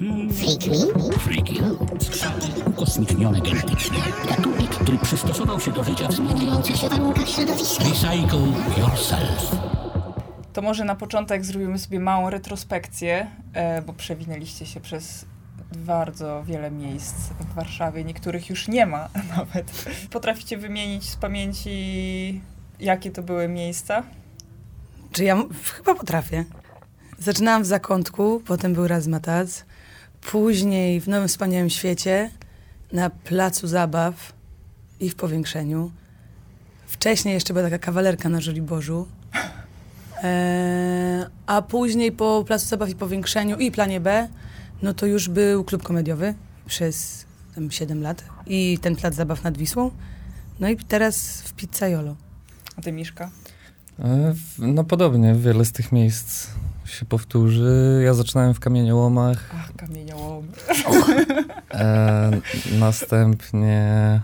Freaky? Freaky. Skrzaty ukosmicznione genetycznie. Gatunek, który przystosował się do życia w zmieniających się warunkach środowiska. Recycle yourself. To może na początek zrobimy sobie małą retrospekcję, e, bo przewinęliście się przez bardzo wiele miejsc w Warszawie. Niektórych już nie ma nawet. Potraficie wymienić z pamięci, jakie to były miejsca? Czy ja chyba potrafię. Zaczynałam w Zakątku, potem był Razmatac, później w Nowym Wspaniałym Świecie, na Placu Zabaw i w Powiększeniu. Wcześniej jeszcze była taka kawalerka na Żoliborzu. Eee, a później po Placu Zabaw i Powiększeniu i Planie B, no to już był klub komediowy przez tam 7 lat i ten Plac Zabaw nad Wisłą. No i teraz w Pizzaiolo. A ty, Miszka? E, No podobnie, wiele z tych miejsc się powtórzy. Ja zaczynałem w Kamieniołomach, Ach, kamieniołom. e, następnie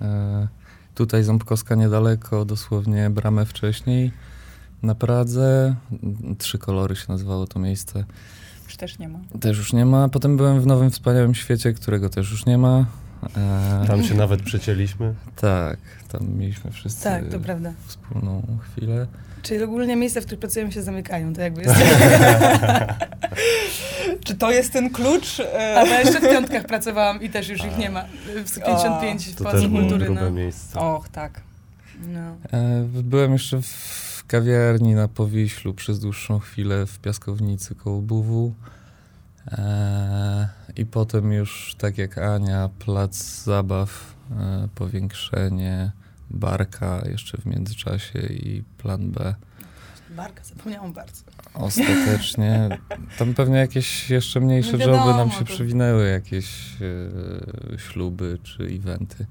e, tutaj Ząbkowska niedaleko, dosłownie bramę wcześniej. Na Pradze, Trzy Kolory się nazywało to miejsce, Już też nie ma. też już nie ma. Potem byłem w Nowym Wspaniałym Świecie, którego też już nie ma. E, Tam się nawet przecięliśmy. Tak, tam mieliśmy wszyscy Tak, to prawda. wspólną chwilę. Czyli ogólnie miejsca, w których pracujemy się zamykają, to jakby jest. Czy to jest ten klucz? Ale jeszcze w piątkach pracowałam i też już ich nie ma. W 55 w To Pałacu Kultury. No. miejsce. Och, tak. No. E, Byłem jeszcze w kawiarni na Powiślu przez dłuższą chwilę w Piaskownicy koło Buwu. E, I potem już tak jak Ania, plac zabaw, e, powiększenie, barka jeszcze w międzyczasie i plan B. Barka, zapomniałam bardzo. Ostatecznie. Tam pewnie jakieś jeszcze mniejsze No wiadomo, joby nam się to- przewinęły, jakieś e, śluby czy eventy.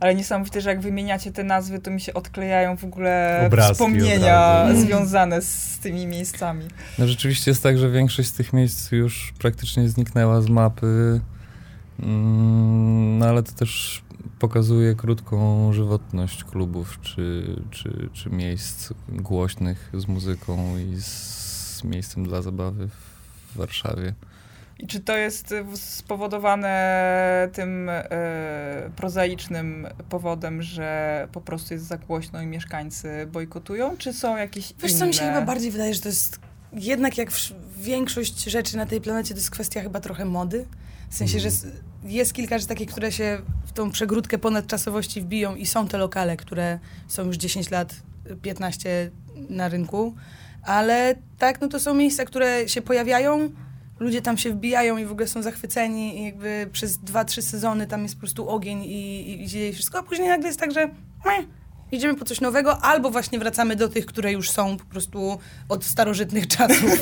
Ale niesamowite, że jak wymieniacie te nazwy, to mi się odklejają w ogóle Obrazki wspomnienia od razu. związane z tymi miejscami. No rzeczywiście jest tak, że większość z tych miejsc już praktycznie zniknęła z mapy, Mm, no ale to też pokazuje krótką żywotność klubów czy, czy, czy miejsc głośnych z muzyką i z miejscem dla zabawy w Warszawie. I czy to jest y, spowodowane tym e, prozaicznym powodem, że po prostu jest za głośno i mieszkańcy bojkotują, czy są jakieś Wiesz inne? co, mi się chyba bardziej wydaje, że to jest jednak jak większość rzeczy na tej planecie, to jest kwestia chyba trochę mody. W sensie, że s- jest kilka rzeczy takich, które się w tą przegródkę ponadczasowości wbiją i są te lokale, które są już 10 lat, 15 na rynku, ale tak, no to są miejsca, które się pojawiają, ludzie tam się wbijają i w ogóle są zachwyceni i jakby przez 2-3 sezony tam jest po prostu ogień i, i, i dzieje wszystko, a później nagle jest tak, że meh, idziemy po coś nowego, albo właśnie wracamy do tych, które już są po prostu od starożytnych czasów.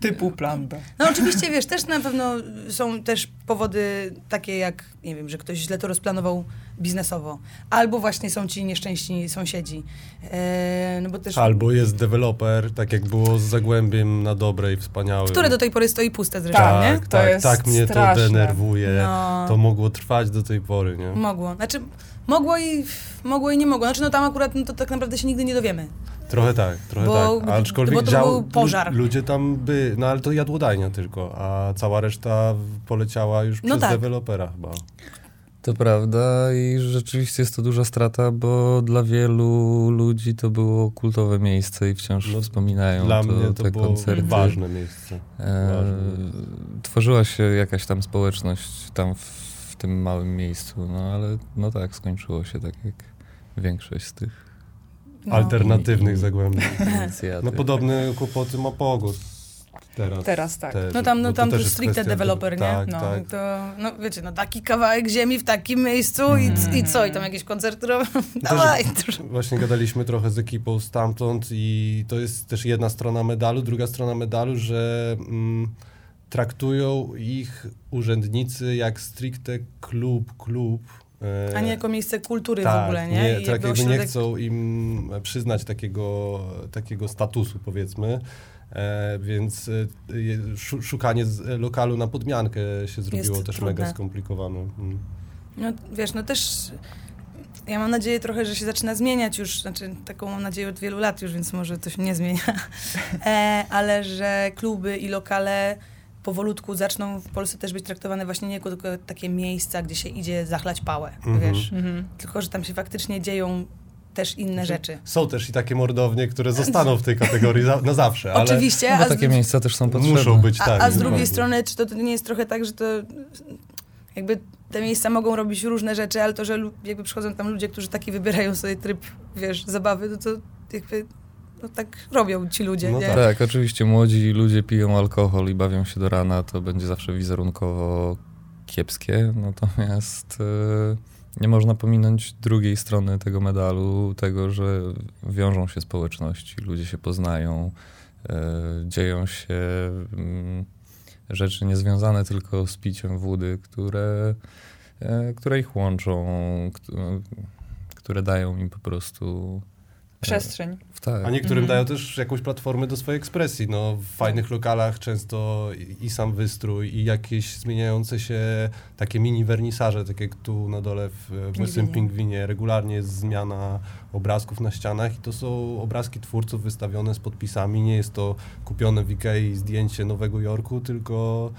Typu plan B. No oczywiście, wiesz, też na pewno są też powody takie jak, nie wiem, że ktoś źle to rozplanował biznesowo, albo właśnie są ci nieszczęśliwi sąsiedzi. E, no bo też... Albo jest deweloper, tak jak było z Zagłębiem na dobrej, wspaniałym. Które do tej pory stoi puste zresztą, Tak, nie? to tak, jest tak mnie straszne. to denerwuje. No. To mogło trwać do tej pory, nie? Mogło. Znaczy, mogło i, mogło i nie mogło. Znaczy, no tam akurat no, to tak naprawdę się nigdy nie dowiemy. Trochę tak, trochę Bo- tak. Aczkolwiek bo to dział, był pożar. lu- Ludzie tam by, no ale to jadłodajnia tylko, a cała reszta poleciała już No przez tak. dewelopera chyba. To prawda i rzeczywiście jest to duża strata, bo dla wielu ludzi to było kultowe miejsce i wciąż No, wspominają Dla to, mnie to te było koncerty. ważne miejsce. E, Ważne. tworzyła się jakaś tam społeczność tam w tym małym miejscu, no ale no tak, skończyło się tak jak większość z tych No. Alternatywnych Zagłębi. inicjatyw. No podobne kłopoty ma Pogód teraz. Teraz tak. Też, No tam, no to tam jest stricte deweloper, nie? Tak, no, tak. to, no wiecie, no taki kawałek ziemi w takim miejscu i, Mm. i co? I tam jakieś koncerty robią? Też Dawaj! Właśnie gadaliśmy trochę z ekipą stamtąd i to jest też jedna strona medalu. Druga strona medalu, że mm, traktują ich urzędnicy jak stricte klub, klub. e, A nie jako miejsce kultury tak, w ogóle, nie? I tak jakby nie ośrodek- chcą im przyznać takiego, takiego statusu, powiedzmy. E, więc e, szukanie lokalu na podmiankę się zrobiło Jest też trudne. mega skomplikowane. Mm. No wiesz, no też ja mam nadzieję trochę, że się zaczyna zmieniać już, znaczy taką mam nadzieję od wielu lat już, więc może to się nie zmienia, e, ale że kluby i lokale powolutku zaczną w Polsce też być traktowane właśnie nie jako tylko takie miejsca, gdzie się idzie zachlać pałę, Mhm. wiesz. Mhm. Tylko, że tam się faktycznie dzieją też inne rzeczy. Są też i takie mordownie, które zostaną w tej kategorii za, na zawsze, ale Oczywiście, No bo a, z, takie miejsca też są potrzebne. muszą być a, tak. a z drugiej strony, czy to, to nie jest trochę tak, że to jakby te miejsca mogą robić różne rzeczy, ale to, że jakby przychodzą tam ludzie, którzy taki wybierają sobie tryb, wiesz, zabawy, to, to jakby no tak robią ci ludzie, No nie? tak. Tak, oczywiście młodzi ludzie piją alkohol i bawią się do rana, to będzie zawsze wizerunkowo kiepskie, natomiast e, nie można pominąć drugiej strony tego medalu, tego, że wiążą się społeczności, ludzie się poznają, e, dzieją się mm, rzeczy niezwiązane tylko z piciem wody, które, e, które ich łączą, kt- które dają im po prostu... Przestrzeń. Tak. A niektórym Mhm. dają też jakąś platformę do swojej ekspresji. No, w fajnych lokalach często i, i sam wystrój, i jakieś zmieniające się takie mini wernisaże, tak jak tu na dole w, w Łysym Pingwinie. Pingwinie. Regularnie jest zmiana obrazków na ścianach i to są obrazki twórców wystawione z podpisami. Nie jest to kupione w Ikei zdjęcie Nowego Jorku, tylko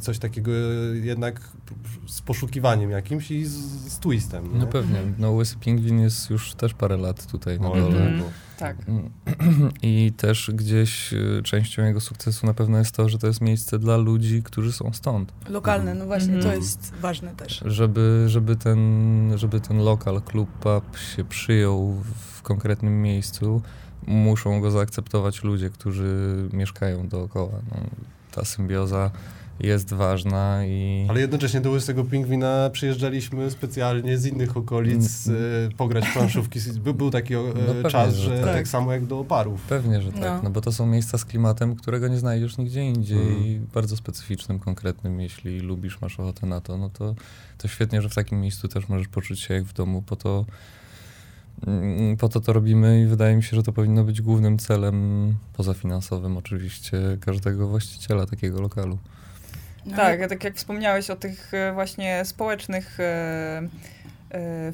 coś takiego jednak z poszukiwaniem jakimś i z, z twistem. No nie? pewnie. No Łysy Pingwin jest już też parę lat tutaj na dole. Mhm. no. Tak. I też gdzieś y, częścią jego sukcesu na pewno jest to, że to jest miejsce dla ludzi, którzy są stąd. Lokalne, no właśnie, to Mhm. jest ważne też. Żeby, żeby, ten, żeby ten lokal, klub, pub się przyjął w konkretnym miejscu, muszą go zaakceptować ludzie, którzy mieszkają dookoła. No, ta symbioza jest ważna i... Ale jednocześnie do Łysego Pingwina przyjeżdżaliśmy specjalnie z innych okolic e, pograć planszówki. By, był taki e, No pewnie, czas, że tak. tak. samo jak do oparów. Pewnie, że tak, No. no. bo to są miejsca z klimatem, którego nie znajdziesz nigdzie indziej, Mhm. bardzo specyficznym, konkretnym. Jeśli lubisz, masz ochotę na to, no to, to świetnie, że w takim miejscu też możesz poczuć się jak w domu, po to, mm, po to to robimy i wydaje mi się, że to powinno być głównym celem, pozafinansowym oczywiście, każdego właściciela takiego lokalu. No, Tak, tak jak wspomniałeś o tych e, właśnie społecznych e,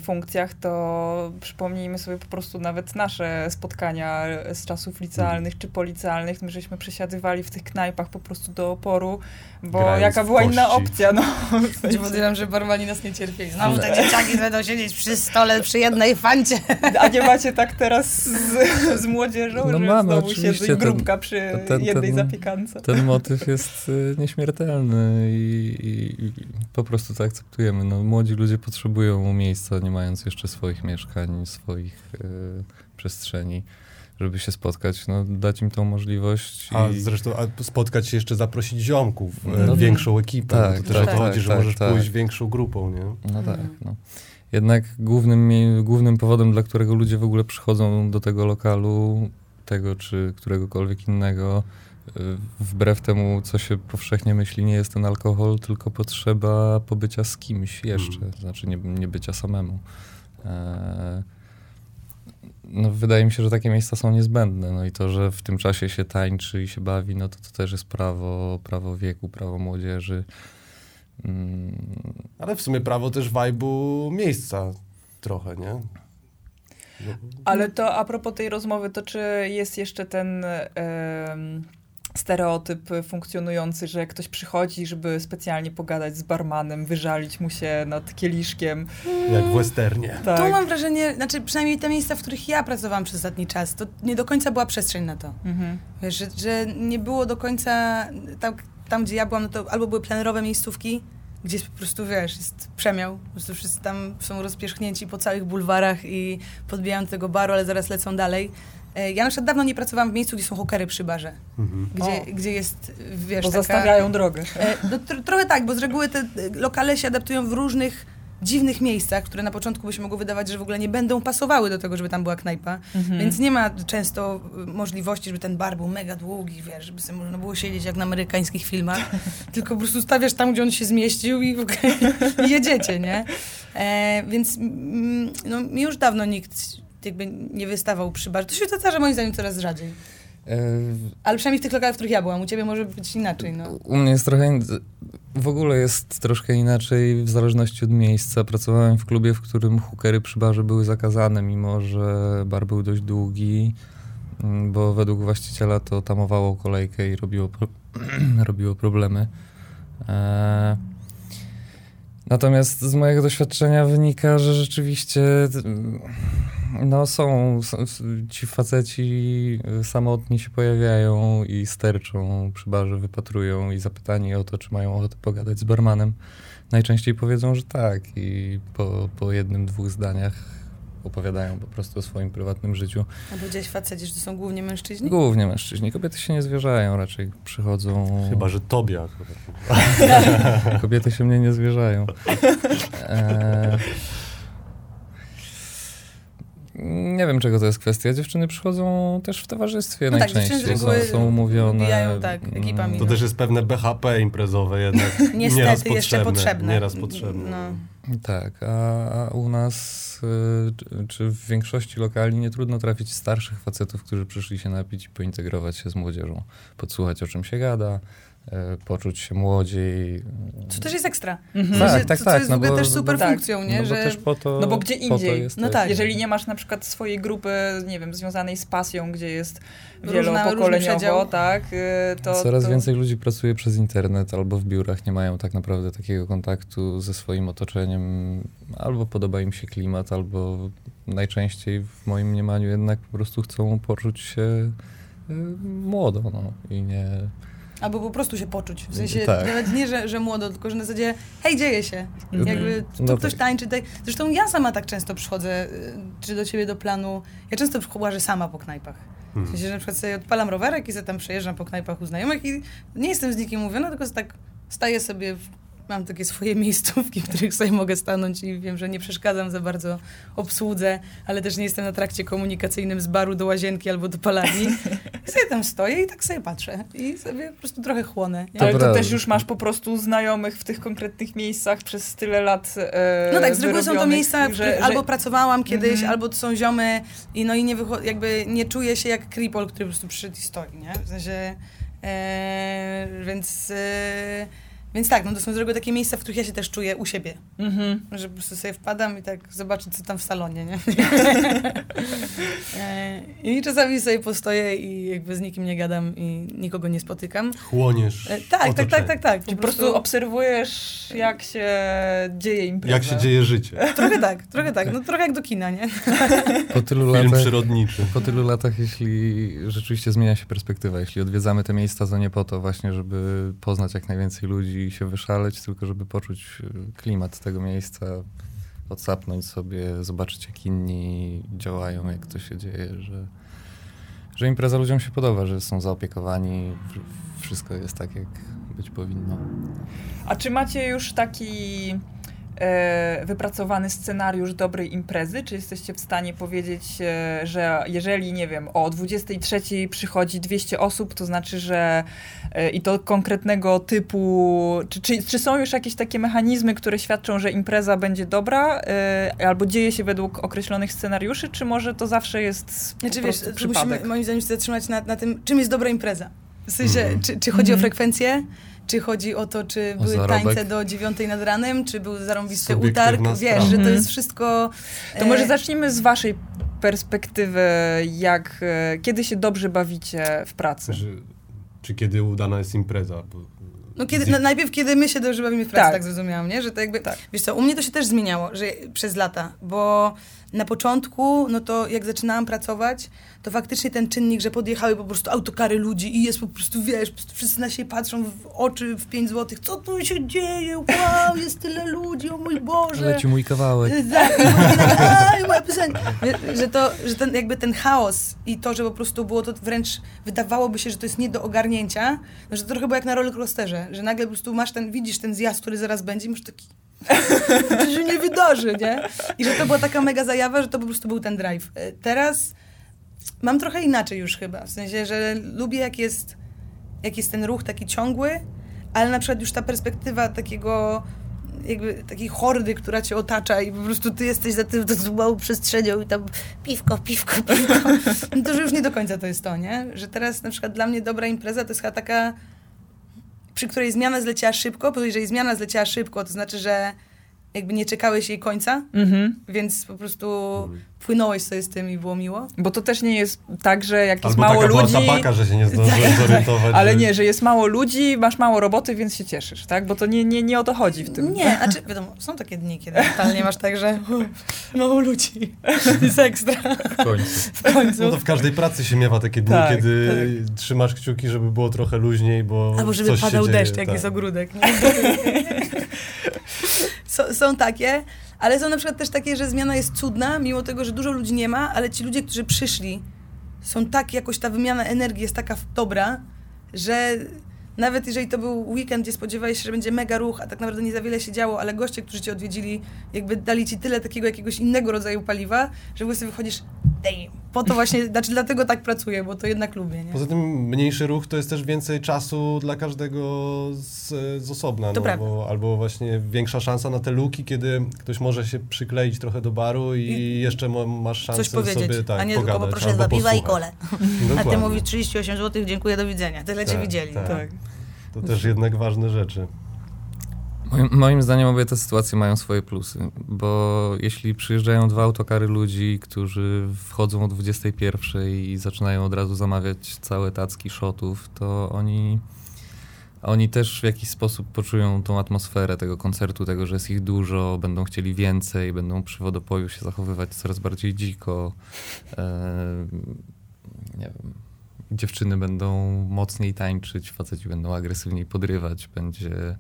funkcjach, to przypomnijmy sobie po prostu nawet nasze spotkania z czasów licealnych czy policealnych. My żeśmy przesiadywali w tych knajpach po prostu do oporu, bo Grając jaka w była inna opcja, no. Gdzie podejrzewam, że barmani nas nie cierpieli. Znowu te dzieciaki będą siedzieć przy stole przy jednej fancie. A nie macie tak teraz z, z młodzieżą, No że mamy, znowu ten- grupka przy ten- jednej ten- zapiekance. Ten motyw jest y, nieśmiertelny i, i, i po prostu to akceptujemy. No, młodzi ludzie potrzebują miejsca, nie mając jeszcze swoich mieszkań, swoich y, przestrzeni, żeby się spotkać. No, dać im tą możliwość. A i... zresztą a spotkać się jeszcze, zaprosić ziomków, e, No, większą ekipę. tak, no to też tak, o to chodzi, tak, że tak, możesz tak. pójść większą grupą, nie? No tak, Mhm. no. Jednak głównym, głównym powodem, dla którego ludzie w ogóle przychodzą do tego lokalu, tego czy któregokolwiek innego, wbrew temu, co się powszechnie myśli, nie jest ten alkohol, tylko potrzeba pobycia z kimś jeszcze, Mm. to znaczy nie, nie bycia samemu. E, no, wydaje mi się, że takie miejsca są niezbędne. No i to, że w tym czasie się tańczy i się bawi, no to to też jest prawo, prawo wieku, prawo młodzieży. Mm, Ale w sumie prawo też wajbu miejsca trochę, nie? Ale to a propos tej rozmowy, to czy jest jeszcze ten em, stereotyp funkcjonujący, że ktoś przychodzi, żeby specjalnie pogadać z barmanem, wyżalić mu się nad kieliszkiem. jak w westernie. Tu Tak. mam wrażenie, znaczy przynajmniej te miejsca, w których ja pracowałam przez ostatni czas, to nie do końca była przestrzeń na to. Mhm. Wiesz, że, że nie było do końca, tam, tam gdzie ja byłam, no to albo były plenerowe miejscówki, gdzie jest po prostu, wiesz, jest przemiał, po prostu wszyscy tam są rozpierzchnięci po całych bulwarach i podbijają do tego baru, ale zaraz lecą dalej. E, Ja na przykład dawno nie pracowałam w miejscu, gdzie są hokery przy barze, Mhm. gdzie, O. gdzie jest, wiesz, Bo taka... zastawiają drogę. E, No, tr- trochę tak, bo z reguły te e, lokale się adaptują w różnych dziwnych miejscach, które na początku by się mogło wydawać, że w ogóle nie będą pasowały do tego, żeby tam była knajpa. Mhm. Więc nie ma często możliwości, żeby ten bar był mega długi, wiesz, żeby sobie można było siedzieć jak na amerykańskich filmach, tylko po prostu stawiasz tam, gdzie on się zmieścił i, w ogóle, i jedziecie, nie? E, więc mm, no, mi już dawno nikt jakby nie wystawał przy barze. To się zdarza moim zdaniem coraz rzadziej. e, Ale przynajmniej w tych lokalach, w których ja byłam. U ciebie może być inaczej, no. U mnie jest trochę. in- W ogóle jest troszkę inaczej w zależności od miejsca. Pracowałem w klubie, w którym hookery przy barze były zakazane, mimo że bar był dość długi, mm, bo według właściciela to tamowało kolejkę i robiło pro- robiło problemy. E, natomiast z mojego doświadczenia wynika, że rzeczywiście no są, są ci faceci samotni się pojawiają i sterczą przy barze, wypatrują i zapytani o to, czy mają ochotę pogadać z barmanem. Najczęściej powiedzą, że tak i po, po jednym, dwóch zdaniach opowiadają po prostu o swoim prywatnym życiu. A powiedziałeś faceci, że to są głównie mężczyźni? Głównie mężczyźni. Kobiety się nie zwierzają, raczej przychodzą... Chyba, że tobie akurat. Kobiety się mnie nie zwierzają. E... Nie wiem, czego to jest kwestia. Dziewczyny przychodzą też w towarzystwie No tak, najczęściej. z są, umówione. tak, ekipami. To też jest pewne BHP imprezowe jednak. Niestety nieraz jeszcze potrzebne. Nieraz potrzebne. No. Tak, a, u nas, y, czy- w większości lokali nie trudno trafić starszych facetów, którzy przyszli się napić i pointegrować się z młodzieżą, podsłuchać o czym się gada, poczuć się młodziej. Co też jest ekstra. Mhm. To Tak, jest- tak, to, tak, To jest no w ogóle bo- też super tak. funkcją, nie? no bo że... też po to, No bo gdzie po to indziej? No tak. Jeżeli nie masz na przykład swojej grupy, nie wiem, związanej z pasją, gdzie jest wielopokoleniowo, tak, y, to... Coraz to... więcej ludzi pracuje przez internet albo w biurach, nie mają tak naprawdę takiego kontaktu ze swoim otoczeniem. Albo podoba im się klimat, albo najczęściej w moim mniemaniu jednak po prostu chcą poczuć się y, młodo no, i nie... Albo po prostu się poczuć. W sensie Tak. nawet nie, że, że młodo, tylko że na zasadzie hej, dzieje się. Mhm. Jakby tu No ktoś tak. tańczy. Tutaj. Zresztą ja sama tak często przychodzę, y, czy do ciebie do planu. Ja często łażę sama po knajpach. W Hmm. sensie, że na przykład sobie odpalam rowerek i sobie tam przejeżdżam po knajpach u znajomych i nie jestem z nikim mówiona, tylko tak staję sobie, w, mam takie swoje miejscówki, w których sobie mogę stanąć i wiem, że nie przeszkadzam za bardzo obsłudze, ale też nie jestem na trakcie komunikacyjnym z baru do łazienki albo do palarni. I sobie tam stoję i tak sobie patrzę i sobie po prostu trochę chłonę. nie? Ale to też już masz po prostu znajomych w tych konkretnych miejscach przez tyle lat e, No tak, z reguły są to miejsca, w że- których że- albo pracowałam kiedyś, Mhm. albo to są ziomy i no i nie wycho- jakby nie czuję się jak kripol, który po prostu przyszedł i stoi, nie? W sensie, e, więc, e, więc tak, no to są z reguły takie miejsca, w których ja się też czuję u siebie, Mhm. że po prostu sobie wpadam i tak zobaczę, co tam w salonie, nie? e, I czasami sobie postoję i jakby z nikim nie gadam i nikogo nie spotykam. Chłoniesz E, tak, tak, tak, tak, tak. Czyli po prostu obserwujesz, jak się dzieje impreza. Jak się dzieje życie. Trochę tak, trochę tak, no trochę jak do kina, nie? Po tylu Film latach... przyrodniczy. Po tylu latach, jeśli rzeczywiście zmienia się perspektywa, jeśli odwiedzamy te miejsca, to nie po to właśnie, żeby poznać jak najwięcej ludzi się wyszaleć, tylko żeby poczuć y, klimat tego miejsca, odsapnąć sobie, zobaczyć jak inni działają, jak to się dzieje, że, że impreza ludziom się podoba, że są zaopiekowani, wszystko jest tak, jak być powinno. A czy macie już taki wypracowany scenariusz dobrej imprezy? Czy jesteście w stanie powiedzieć, e, że jeżeli, nie wiem, o 23 przychodzi 200 osób, to znaczy, że e, i to konkretnego typu, czy, czy, czy są już jakieś takie mechanizmy, które świadczą, że impreza będzie dobra, e, albo dzieje się według określonych scenariuszy, czy może to zawsze jest Znaczy wiesz, przypadek? musimy moim zdaniem się zatrzymać na, na tym, czym jest dobra impreza. W sensie, Mhm. czy, czy chodzi o Mhm. frekwencję, czy chodzi o to, czy O były zarobek. tańce do dziewiątej nad ranem, czy był zarąbisty utarg, wiesz, sprawa. że to Mhm. jest wszystko... To może e, zacznijmy z waszej perspektywy, jak, e, kiedy się dobrze bawicie w pracy. Że, czy kiedy udana jest impreza? Bo, No kiedy, no, najpierw kiedy my się dobrze bawimy w pracy, tak, Tak. zrozumiałam, nie? Że to jakby, Tak. wiesz co, u mnie to się też zmieniało, że przez lata, bo na początku, no to jak zaczynałam pracować, to faktycznie ten czynnik, że podjechały po prostu autokary ludzi i jest po prostu, wiesz, po prostu wszyscy na siebie patrzą w oczy w 5 złotych, co tu się dzieje, wow, jest tyle ludzi, o mój Boże. Leci mój kawałek. Tak, aj, moja piosenka. Że, to, że ten, jakby ten chaos i to, że po prostu było to wręcz, wydawałoby się, że to jest nie do ogarnięcia, no, że to trochę było jak na rollercoasterze, że nagle po prostu masz ten, widzisz ten zjazd, który zaraz będzie i masz taki, to się nie wydarzy, nie? I że to była taka mega zajawa, że to po prostu był ten drive. E, Teraz mam trochę inaczej już chyba, w sensie, że lubię jak jest, jak jest ten ruch taki ciągły, ale na przykład już ta perspektywa takiego jakby takiej hordy, która cię otacza i po prostu ty jesteś za tym małą przestrzenią i tam piwko, piwko, piwko. No to, że już nie do końca to jest to, nie? Że teraz na przykład dla mnie dobra impreza to jest chyba taka, przy której zmiana zleciała szybko, bo jeżeli zmiana zleciała szybko, to znaczy, że jakby nie czekałeś jej końca, Mhm. więc po prostu płynąłeś sobie z tym i było miło. Bo to też nie jest tak, że jak jest Albo mało taka ludzi... tabaka, że się nie zdążyłem zorientować. Ale że... nie, że jest mało ludzi, masz mało roboty, więc się cieszysz, tak? Bo to nie, nie, nie o to chodzi w tym. Nie, a czy wiadomo, są takie dni, kiedy totalnie masz tak, że mało ludzi, jest ekstra W końcu. w końcu. No to w każdej pracy się miewa takie dni, Tak, kiedy trzymasz kciuki, żeby było trochę luźniej, bo Albo żeby coś padał się dzieje, deszcz, jak tak. jest ogródek. Nie? Są, takie, ale są na przykład też takie, że zmiana jest cudna, mimo tego, że dużo ludzi nie ma, ale ci ludzie, którzy przyszli, są tak, jakoś ta wymiana energii jest taka dobra, że nawet jeżeli to był weekend, gdzie spodziewałeś się, że będzie mega ruch, a tak naprawdę nie za wiele się działo, ale goście, którzy cię odwiedzili, jakby dali ci tyle takiego jakiegoś innego rodzaju paliwa, że ogóle sobie wychodzisz, damn. Po to właśnie, znaczy dlatego tak pracuję, bo to jednak lubię, nie? Poza tym mniejszy ruch to jest też więcej czasu dla każdego z, z osobna. To no, bo, albo właśnie większa szansa na te luki, kiedy ktoś może się przykleić trochę do baru i, I jeszcze masz szansę Coś powiedzieć, sobie tak, a nie pogadać, tylko poproszę dwa piwa i kole. A ty mówisz 38 zł, dziękuję, do widzenia. Tyle cię Tak, widzieli. tak. Tak. To też jednak ważne rzeczy. Moim, moim zdaniem obie te sytuacje mają swoje plusy, bo jeśli przyjeżdżają dwa autokary ludzi, którzy wchodzą o 21 i zaczynają od razu zamawiać całe tacki shotów, to oni, oni też w jakiś sposób poczują tą atmosferę tego koncertu, tego, że jest ich dużo, będą chcieli więcej, będą przy wodopoju się zachowywać coraz bardziej dziko. E, nie wiem. Dziewczyny będą mocniej tańczyć, faceci będą agresywniej podrywać, będzie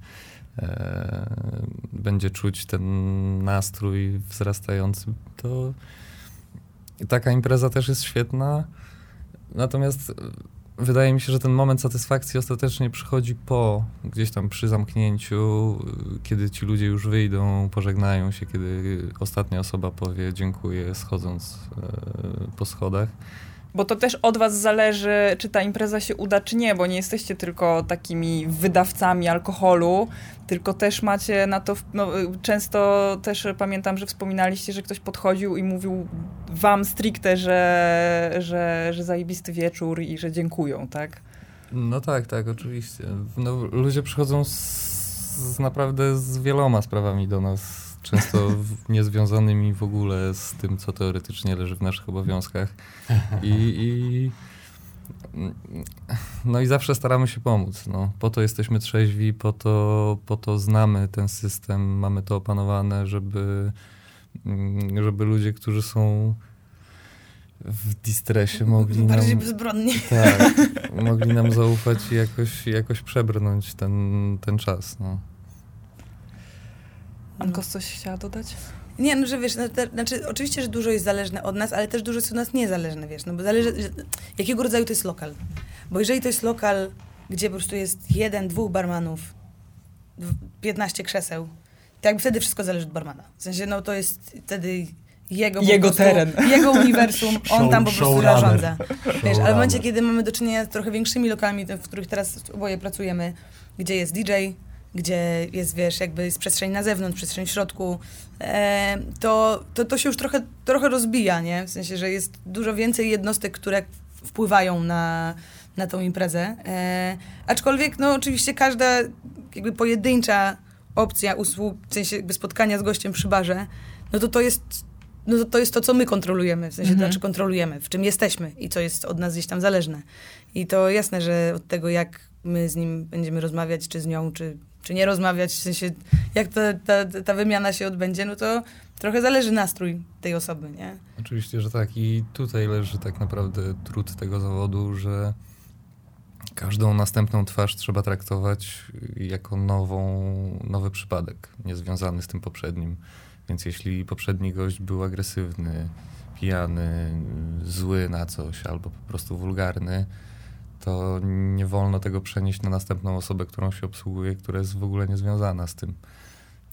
będzie czuć ten nastrój wzrastający, to taka impreza też jest świetna. Natomiast e, wydaje mi się, że ten moment satysfakcji ostatecznie przychodzi po, gdzieś tam przy zamknięciu, e, kiedy ci ludzie już wyjdą, pożegnają się, kiedy ostatnia osoba powie dziękuję, schodząc e, po schodach. Bo to też od was zależy, czy ta impreza się uda, czy nie, bo nie jesteście tylko takimi wydawcami alkoholu, tylko też macie na to, no, często też pamiętam, że wspominaliście, że ktoś podchodził i mówił wam stricte, że, że, że zajebisty wieczór i że dziękują, tak? No tak, tak, oczywiście. No, ludzie przychodzą z, z naprawdę z wieloma sprawami do nas, często niezwiązanymi w ogóle z tym, co teoretycznie leży w naszych obowiązkach. I, i no i zawsze staramy się pomóc. No. Po to jesteśmy trzeźwi, po to, po to znamy ten system, mamy to opanowane, żeby, mm, żeby ludzie, którzy są w distresie mogli nam... Bardziej bezbronni. Tak, mogli nam zaufać i jakoś, jakoś przebrnąć ten, ten czas. No. Ankos coś chciała dodać? Nie, no że wiesz, no, te, znaczy oczywiście, że dużo jest zależne od nas, ale też dużo jest od nas niezależne, wiesz, no bo zależy, że, jakiego rodzaju to jest lokal. Bo jeżeli to jest lokal, gdzie po prostu jest jeden, dwóch barmanów, dw- 15 krzeseł, to jakby wtedy wszystko zależy od barmana. W sensie, no to jest wtedy jego, Jego prostu, teren. jego uniwersum, on Show- tam po prostu zarządza. Wiesz, ale w momencie, kiedy mamy do czynienia z trochę większymi lokalami, w których teraz oboje pracujemy, gdzie jest DJ, gdzie jest, wiesz, jakby jest przestrzeń na zewnątrz, przestrzeń w środku, e, to, to, to się już trochę, trochę rozbija, nie? W sensie, że jest dużo więcej jednostek, które wpływają na, na tą imprezę. E, aczkolwiek, no oczywiście każda jakby pojedyncza opcja usług, w sensie jakby spotkania z gościem przy barze, no to to jest no to, to jest to, co my kontrolujemy, w sensie to Mhm. znaczy kontrolujemy, w czym jesteśmy i co jest od nas gdzieś tam zależne. I to jasne, że od tego, jak my z nim będziemy rozmawiać, czy z nią, czy, czy nie rozmawiać, w sensie jak ta, ta, ta wymiana się odbędzie, no to trochę zależy nastrój tej osoby, nie? Oczywiście, że tak. I tutaj leży tak naprawdę trud tego zawodu, że każdą następną twarz trzeba traktować jako nową, nowy przypadek, niezwiązany z tym poprzednim. Więc jeśli poprzedni gość był agresywny, pijany, zły na coś albo po prostu wulgarny, to nie wolno tego przenieść na następną osobę, którą się obsługuje, która jest w ogóle niezwiązana z tym.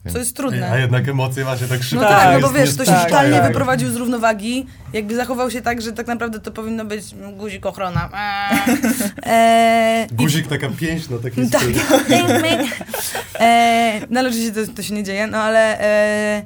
Więc Co jest trudne. A jednak emocje macie tak szybko. No Tak, tak, nie no bo wiesz, to się tak, totalnie tak. wyprowadził z równowagi, jakby zachował się tak, że tak naprawdę to powinno być guzik ochrona. Eee, eee, i- Guzik taka pięść na takiej Tak. stronie. e, no ale oczywiście to, to się nie dzieje, no ale e,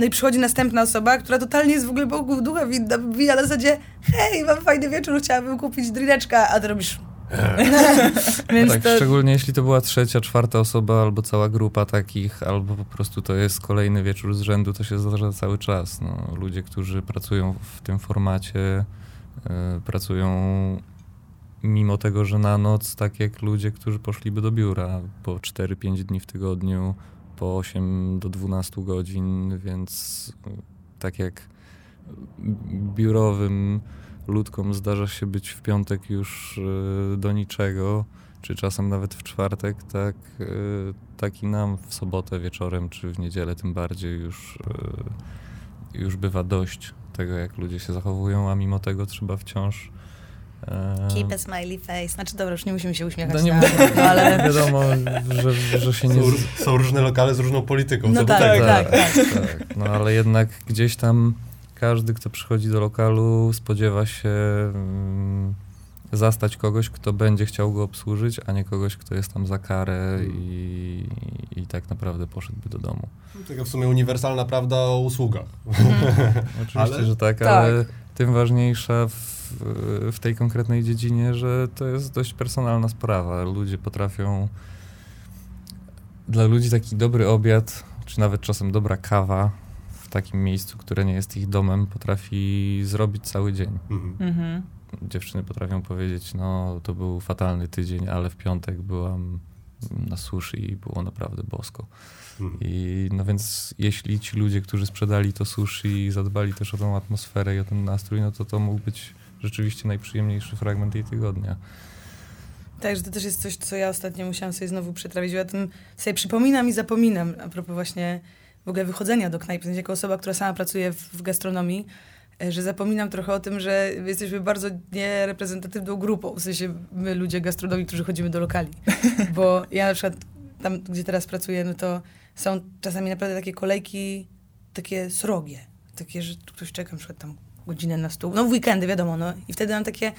no i przychodzi następna osoba, która totalnie jest w ogóle Bogu w ducha winna, wbija na zasadzie hej, mam fajny wieczór, chciałabym kupić drineczka, a ty robisz Więc tak, to, szczególnie jeśli to była trzecia, czwarta osoba, albo cała grupa takich, albo po prostu to jest kolejny wieczór z rzędu, to się zdarza cały czas. No, ludzie, którzy pracują w tym formacie, e, pracują mimo tego, że na noc, tak jak ludzie, którzy poszliby do biura po 4-5 dni w tygodniu, po 8 do 12 godzin, więc tak jak biurowym ludkom zdarza się być w piątek już e, do niczego, czy czasem nawet w czwartek, tak, e, tak i nam w sobotę wieczorem, czy w niedzielę tym bardziej już, e, już bywa dość tego, jak ludzie się zachowują, a mimo tego trzeba wciąż keep a smiley face. Znaczy dobra, już nie musimy się uśmiechać, No nie na, no, ale... wiadomo, że, że się nie... Są, różne lokale z różną polityką. No tak, tego. tak, tak. tak. No ale jednak gdzieś tam każdy, kto przychodzi do lokalu, spodziewa się mm, zastać kogoś, kto będzie chciał go obsłużyć, a nie kogoś, kto jest tam za karę i, i tak naprawdę poszedłby do domu. Taka w sumie uniwersalna prawda o usługach. Oczywiście, Ale- że tak, Tak. ale tym ważniejsza w, w tej konkretnej dziedzinie, że to jest dość personalna sprawa. Ludzie potrafią. Dla ludzi taki dobry obiad, czy nawet czasem dobra kawa w takim miejscu, które nie jest ich domem, potrafi zrobić cały dzień. Mhm. Mhm. Dziewczyny potrafią powiedzieć, no to był fatalny tydzień, ale w piątek byłam na sushi i było naprawdę bosko. I no więc jeśli ci ludzie, którzy sprzedali to sushi, zadbali też o tą atmosferę i o ten nastrój, no to to mógł być rzeczywiście najprzyjemniejszy fragment jej tygodnia. Tak, że to też jest coś, co ja ostatnio musiałam sobie znowu przetrawić. Ja o tym sobie przypominam i zapominam. A propos właśnie w ogóle wychodzenia do knajp. Jako osoba, która sama pracuje w, w gastronomii, e, że zapominam trochę o tym, że jesteśmy bardzo niereprezentatywną grupą. W sensie my, ludzie gastronomii, którzy chodzimy do lokali. Bo ja na przykład tam, gdzie teraz pracuję, no to są czasami naprawdę takie kolejki, takie srogie. Takie, że ktoś czeka na przykład tam godzinę na stół. No w weekendy, wiadomo, no. I wtedy mam takie,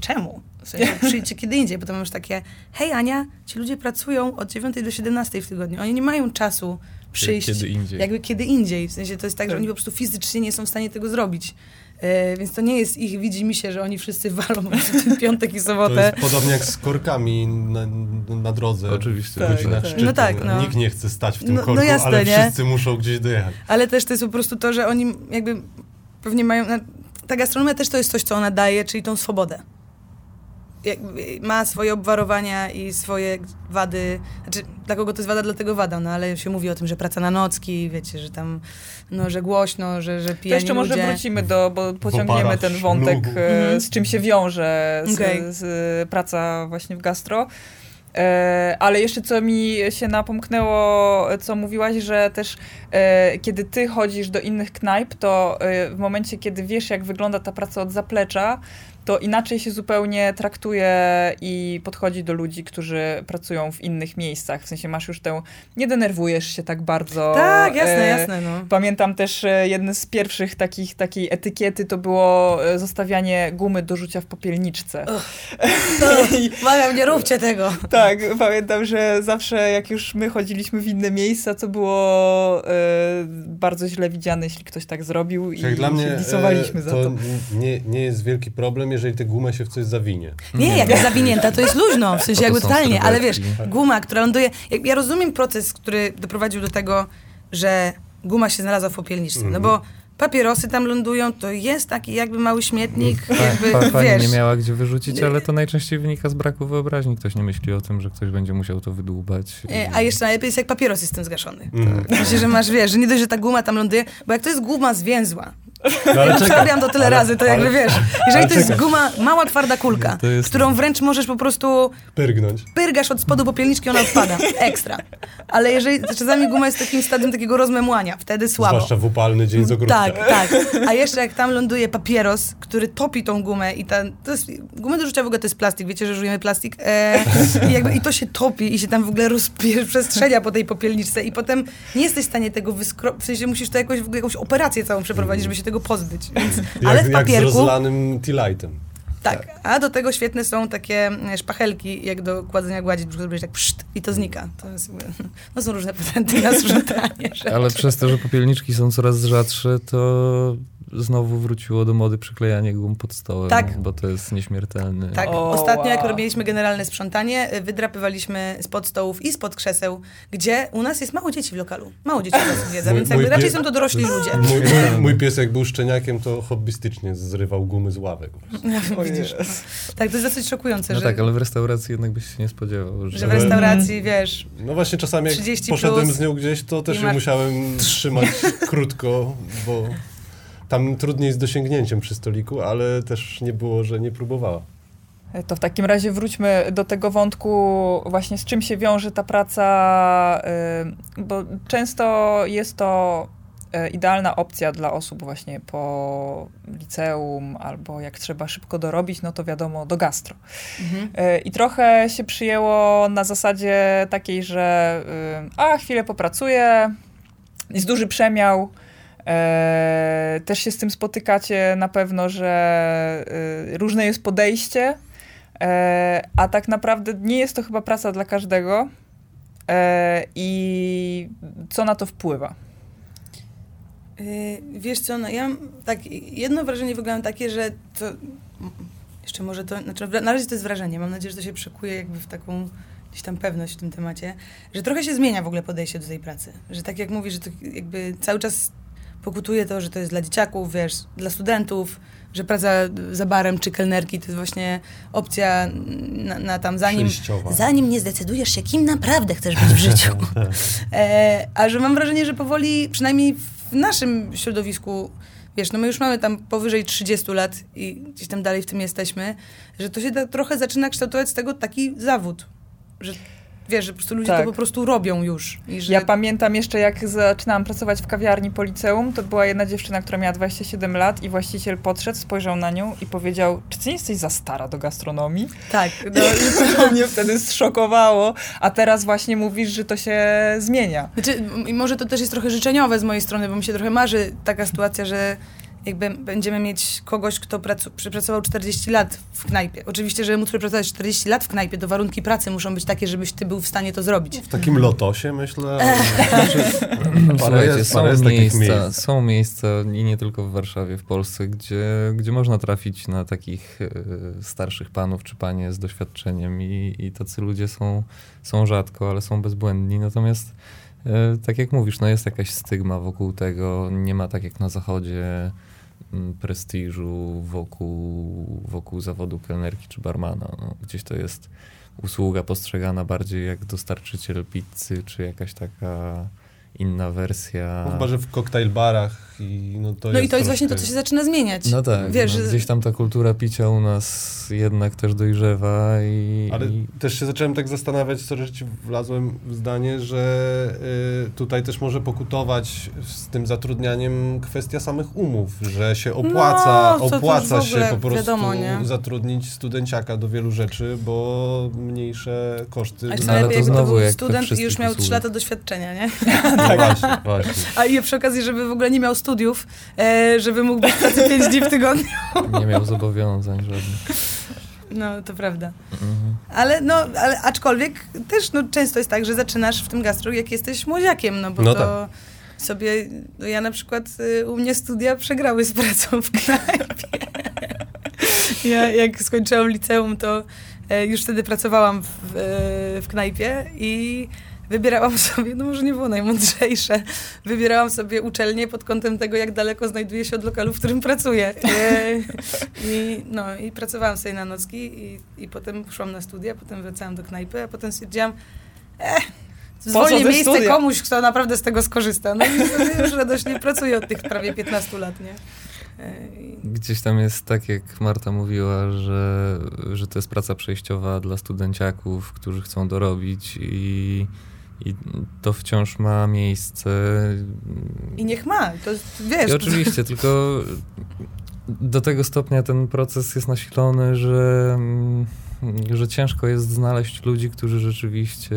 czemu? W sensie przyjdźcie kiedy indziej, bo to mam już takie, hej Ania, ci ludzie pracują od 9 do 17 w tygodniu. Oni nie mają czasu przyjść Kiedy indziej. jakby kiedy indziej. W sensie to jest tak, że Tak. oni po prostu fizycznie nie są w stanie tego zrobić. E, więc to nie jest ich, widzi mi się, że oni wszyscy walą ten piątek i To sobotę. jest podobnie jak z korkami na, na drodze. Oczywiście. Tak, Godzina tak. szczytu. No tak, no. Nikt nie chce stać w tym No- no korku, jasne, ale nie? wszyscy muszą gdzieś dojechać. Ale też to jest po prostu to, że oni jakby pewnie mają. Ta gastronomia też to jest coś, co ona daje, czyli tą swobodę. Ma swoje obwarowania i swoje wady. Znaczy, dla kogo to jest wada, dlatego wada, no ale się mówi o tym, że praca na nocki, wiecie, że tam, no, że głośno, że, że To pijani jeszcze może ludzie. wrócimy do, bo pociągniemy ten wątek, e, Mhm. z czym się wiąże z, Okej. z praca właśnie w gastro. E, ale jeszcze co mi się napomknęło, co mówiłaś, że też e, kiedy ty chodzisz do innych knajp, to e, w momencie, kiedy wiesz, jak wygląda ta praca od zaplecza, to inaczej się zupełnie traktuje i podchodzi do ludzi, którzy pracują w innych miejscach. W sensie masz już tę, nie denerwujesz się tak bardzo. Tak, jasne, e, jasne, no. Pamiętam też e, jedne z pierwszych takich, takiej etykiety to było e, zostawianie gumy do rzucia w popielniczce. Błagam, nie róbcie tego. Tak, pamiętam, że zawsze jak już my chodziliśmy w inne miejsca, to było e, bardzo źle widziane, jeśli ktoś tak zrobił i dla mnie e, to to. nie, nie jest wielki problem, jeżeli tę gumę się w coś zawinie. Nie, jak jest zawinięta, to jest luźno, w sensie to jakby są totalnie, ale wiesz, skarpetki. guma, która ląduje... Ja rozumiem proces, który doprowadził do tego, że guma się znalazła w popielniczce, no Mhm. bo papierosy tam lądują, to jest taki jakby mały śmietnik, jakby, Pa, pani wiesz... nie miała gdzie wyrzucić, ale to najczęściej wynika z braku wyobraźni. Ktoś nie myśli o tym, że ktoś będzie musiał to wydłubać. i- E, A jeszcze najlepiej jest, jak papieros jest tym zgaszony. Mhm. W sensie, że masz, wiesz, że nie dość, że ta guma tam ląduje, bo jak to jest guma zwięzła, No, ja wstawiam to tyle ale- razy, to ale- jakby wiesz, jeżeli to jest czekaj. guma, mała twarda kulka, jest- którą wręcz możesz po prostu Pyrgnąć. pyrgasz od spodu popielniczki, ona odpada. Ekstra. Ale jeżeli czasami guma jest takim stadium takiego rozmemłania, wtedy słabo. Zwłaszcza w upalny dzień z ogródka. Tak, tak. A jeszcze jak tam ląduje papieros, który topi tą gumę i ta, to jest, gumę do rzucia w ogóle to jest plastik, wiecie, że żujemy plastik? E, i, jakby, I to się topi i się tam w ogóle rozpie- przestrzenia po tej popielniczce i potem nie jesteś w stanie tego wyskrobić, w sensie musisz to jakoś, w ogóle jakąś operację całą przeprowadzić, żeby się tego pozbyć. Więc, ale Jak, w jak z papierku... rozlanym tea-lightem. Tak, a do tego świetne są takie e, szpachelki, jak do kładzenia gładzi, żeby zrobić tak pszt i to znika. To jest, no są różne patenty na sprzątanie. Ale przez to, że popielniczki są coraz rzadsze, to znowu wróciło do mody przyklejanie gum pod stołem, Tak. bo to jest nieśmiertelny. Tak, O, ostatnio jak wow. robiliśmy generalne sprzątanie, y, wydrapywaliśmy spod stołów i spod krzeseł, gdzie u nas jest mało dzieci w lokalu. Mało dzieci wiedzą, Mój- więc jakby raczej są to dorośli ludzie. Mój, mój, mój piesek był szczeniakiem, to hobbystycznie zrywał gumy z ławek. Widzisz. Tak, to jest dosyć szokujące, No że, tak, ale w restauracji jednak byś się nie spodziewał, że... że w restauracji, wiesz, No właśnie czasami jak 30 poszedłem z nią gdzieś, to też ją masz- musiałem trzymać krótko, bo tam trudniej z dosięgnięciem przy stoliku, ale też nie było, że nie próbowała. To w takim razie wróćmy do tego wątku właśnie z czym się wiąże ta praca, y, bo często jest to idealna opcja dla osób właśnie po liceum albo jak trzeba szybko dorobić, no to wiadomo do gastro. mhm. Y, I trochę się przyjęło na zasadzie takiej, że y, a chwilę popracuję, jest duży przemiał. E, też się z tym spotykacie na pewno, że różne jest podejście, e, a tak naprawdę nie jest to chyba praca dla każdego. E, I co na to wpływa? Y, Wiesz co, no ja mam tak, jedno wrażenie wygląda takie, że to, jeszcze może to, znaczy na razie to jest wrażenie, mam nadzieję, że to się przekuje jakby w taką gdzieś tam pewność w tym temacie, że trochę się zmienia w ogóle podejście do tej pracy, że tak jak mówisz, że to jakby cały czas pokutuje to, że to jest dla dzieciaków, wiesz, dla studentów, że praca za barem czy kelnerki to jest właśnie opcja na, na tam zanim, Przejściowa. zanim nie zdecydujesz się, kim naprawdę chcesz być w życiu. E, a że mam wrażenie, że powoli, przynajmniej w naszym środowisku, wiesz, no my już mamy tam powyżej 30 lat i gdzieś tam dalej w tym jesteśmy, że to się da, trochę zaczyna kształtować z tego taki zawód, że wiesz, że po prostu ludzie Tak. to po prostu robią już. Że, Ja pamiętam jeszcze, jak zaczynałam pracować w kawiarni po liceum, to była jedna dziewczyna, która miała 27 lat i właściciel podszedł, spojrzał na nią i powiedział, czy ty nie jesteś za stara do gastronomii? tak, No, i to mnie wtedy zszokowało, a teraz właśnie mówisz, że to się zmienia. Znaczy, może to też jest trochę życzeniowe z mojej strony, bo mi się trochę marzy taka sytuacja, że jakby będziemy mieć kogoś, kto pracu- przepracował 40 lat w knajpie. Oczywiście, żeby móc przepracować 40 lat w knajpie, to warunki pracy muszą być takie, żebyś ty był w stanie to zrobić. W takim lotosie myślę. Jest- są, parę jest takich miejsca, miejsc. są miejsca i nie tylko w Warszawie, w Polsce, gdzie, gdzie można trafić na takich e, starszych panów czy panie z doświadczeniem i, i tacy ludzie są, są rzadko, ale są bezbłędni. Natomiast e, tak jak mówisz, no jest jakaś stygma wokół tego, nie ma tak jak na zachodzie prestiżu wokół, wokół zawodu kelnerki czy barmana. No, gdzieś to jest usługa postrzegana bardziej jak dostarczyciel pizzy, czy jakaś taka inna wersja. Chyba, że w koktajl barach i no to No jest i to jest właśnie to, co się zaczyna zmieniać. No tak, Wiesz, no, że- gdzieś tam ta kultura picia u nas jednak też dojrzewa i... Ale i też się zacząłem tak zastanawiać, że ci wlazłem w zdanie, że y, tutaj też może pokutować z tym zatrudnianiem kwestia samych umów, że się opłaca, No, opłaca się po prostu wiadomo, zatrudnić studenciaka do wielu rzeczy, bo mniejsze koszty. A jeszcze No, ale najlepiej, to znowu był jak we student już miał 3 usługach. lata doświadczenia, nie? No właśnie, właśnie. A i przy okazji, żeby w ogóle nie miał studiów, e, żeby mógł być w pracy 5 dni w tygodniu. nie miał zobowiązań żadnych. No, to prawda. Mhm. Ale no, ale aczkolwiek też no, często jest tak, że zaczynasz w tym gastro, jak jesteś młodziakiem, no bo No to sobie, no ja na przykład y, u mnie studia przegrały z pracą w knajpie. ja jak skończyłam liceum, to e, już wtedy pracowałam w, e, w knajpie i wybierałam sobie, no może nie było najmądrzejsze, wybierałam sobie uczelnię pod kątem tego, jak daleko znajduje się od lokalu, w którym pracuję. I, no, i pracowałam sobie na nocki i, i potem poszłam na studia, potem wracałam do knajpy, a potem stwierdziłam, eh, zwolnię miejsce studia? komuś, kto naprawdę z tego skorzysta. No i sobie już radośnie pracuję od tych prawie 15 lat, nie? E, Gdzieś tam jest tak, jak Marta mówiła, że, że to jest praca przejściowa dla studenciaków, którzy chcą dorobić i, i to wciąż ma miejsce. I niech ma, to jest, wiesz... I oczywiście, tylko do tego stopnia ten proces jest nasilony, że, mm, że ciężko jest znaleźć ludzi, którzy rzeczywiście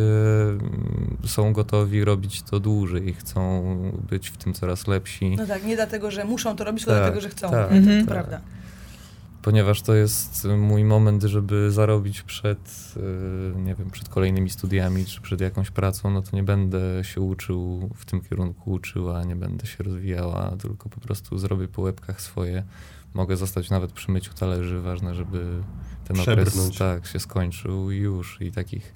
mm, są gotowi robić to dłużej i chcą być w tym coraz lepsi. No tak, nie dlatego, że muszą to robić, tylko Tak, dlatego, że chcą. tak, to Mhm. prawda. Ponieważ to jest mój moment, żeby zarobić przed, y, nie wiem, przed kolejnymi studiami, czy przed jakąś pracą, no to nie będę się uczył w tym kierunku uczyła, nie będę się rozwijała, tylko po prostu zrobię po łebkach swoje. Mogę zostać nawet przy myciu talerzy, ważne, żeby ten okres Przebrnąć. tak, się skończył i już. I takich,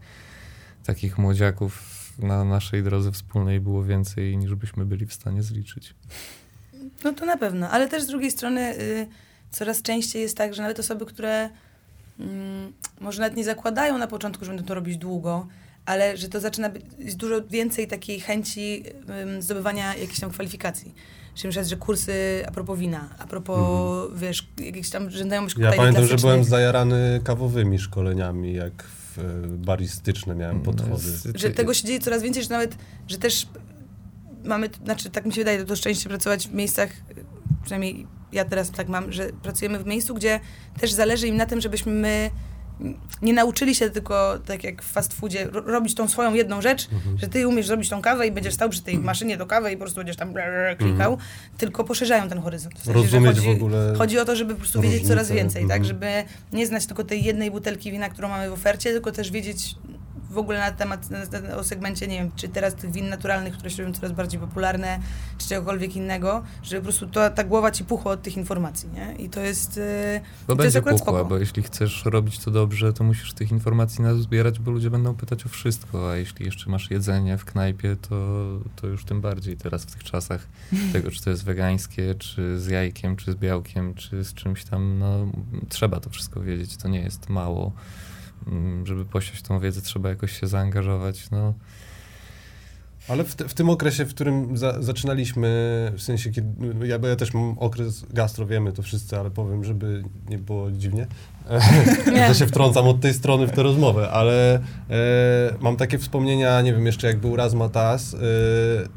takich młodziaków na naszej drodze wspólnej było więcej, niż byśmy byli w stanie zliczyć. No to na pewno, ale też z drugiej strony y, coraz częściej jest tak, że nawet osoby, które mm, może nawet nie zakładają na początku, że będą to robić długo, ale że to zaczyna być jest dużo więcej takiej chęci ym, zdobywania jakichś tam kwalifikacji. Czyli na że kursy a propos wina, a propos, wiesz, jakieś tam, znajomość Mhm. Ja pamiętam, że byłem zajarany kawowymi szkoleniami, jak w e, baristyczne miałem podchody. No, że tego się dzieje coraz więcej, że nawet, że też mamy, znaczy tak mi się wydaje, to szczęście pracować w miejscach, przynajmniej ja teraz tak mam, że pracujemy w miejscu, gdzie też zależy im na tym, żebyśmy my nie nauczyli się tylko, tak jak w fast foodzie, ro- robić tą swoją jedną rzecz, Mhm. że ty umiesz zrobić tą kawę i będziesz stał przy tej maszynie do kawy i po prostu będziesz tam brrr, klikał, tylko poszerzają ten horyzont. W sensie, Mhm. Rozumieć chodzi, w ogóle Chodzi o to, żeby po prostu wiedzieć coraz więcej, tak? Mhm. Żeby nie znać tylko tej jednej butelki wina, którą mamy w ofercie, tylko też wiedzieć w ogóle na temat, na, o segmencie, nie wiem, czy teraz tych win naturalnych, które się robią coraz bardziej popularne, czy czegokolwiek innego, że po prostu to, ta głowa ci puchła od tych informacji, nie? I to jest, yy, Bo to będzie spoko. bo jeśli chcesz robić to dobrze, to musisz tych informacji nazbierać, bo ludzie będą pytać o wszystko, a jeśli jeszcze masz jedzenie w knajpie, to, to już tym bardziej teraz w tych czasach tego, czy to jest wegańskie, czy z jajkiem, czy z białkiem, czy z czymś tam, no trzeba to wszystko wiedzieć, to nie jest mało. Mm, Żeby posiąść tą wiedzę, trzeba jakoś się zaangażować, no. Ale w, te, w tym okresie, w którym za, zaczynaliśmy, w sensie, kiedy, ja, bo ja też mam okres gastro, wiemy to wszyscy, ale powiem, żeby nie było dziwnie, Nie. że się wtrącam od tej strony w tę rozmowę, ale e, mam takie wspomnienia, nie wiem, jeszcze jak był Razmatas, e,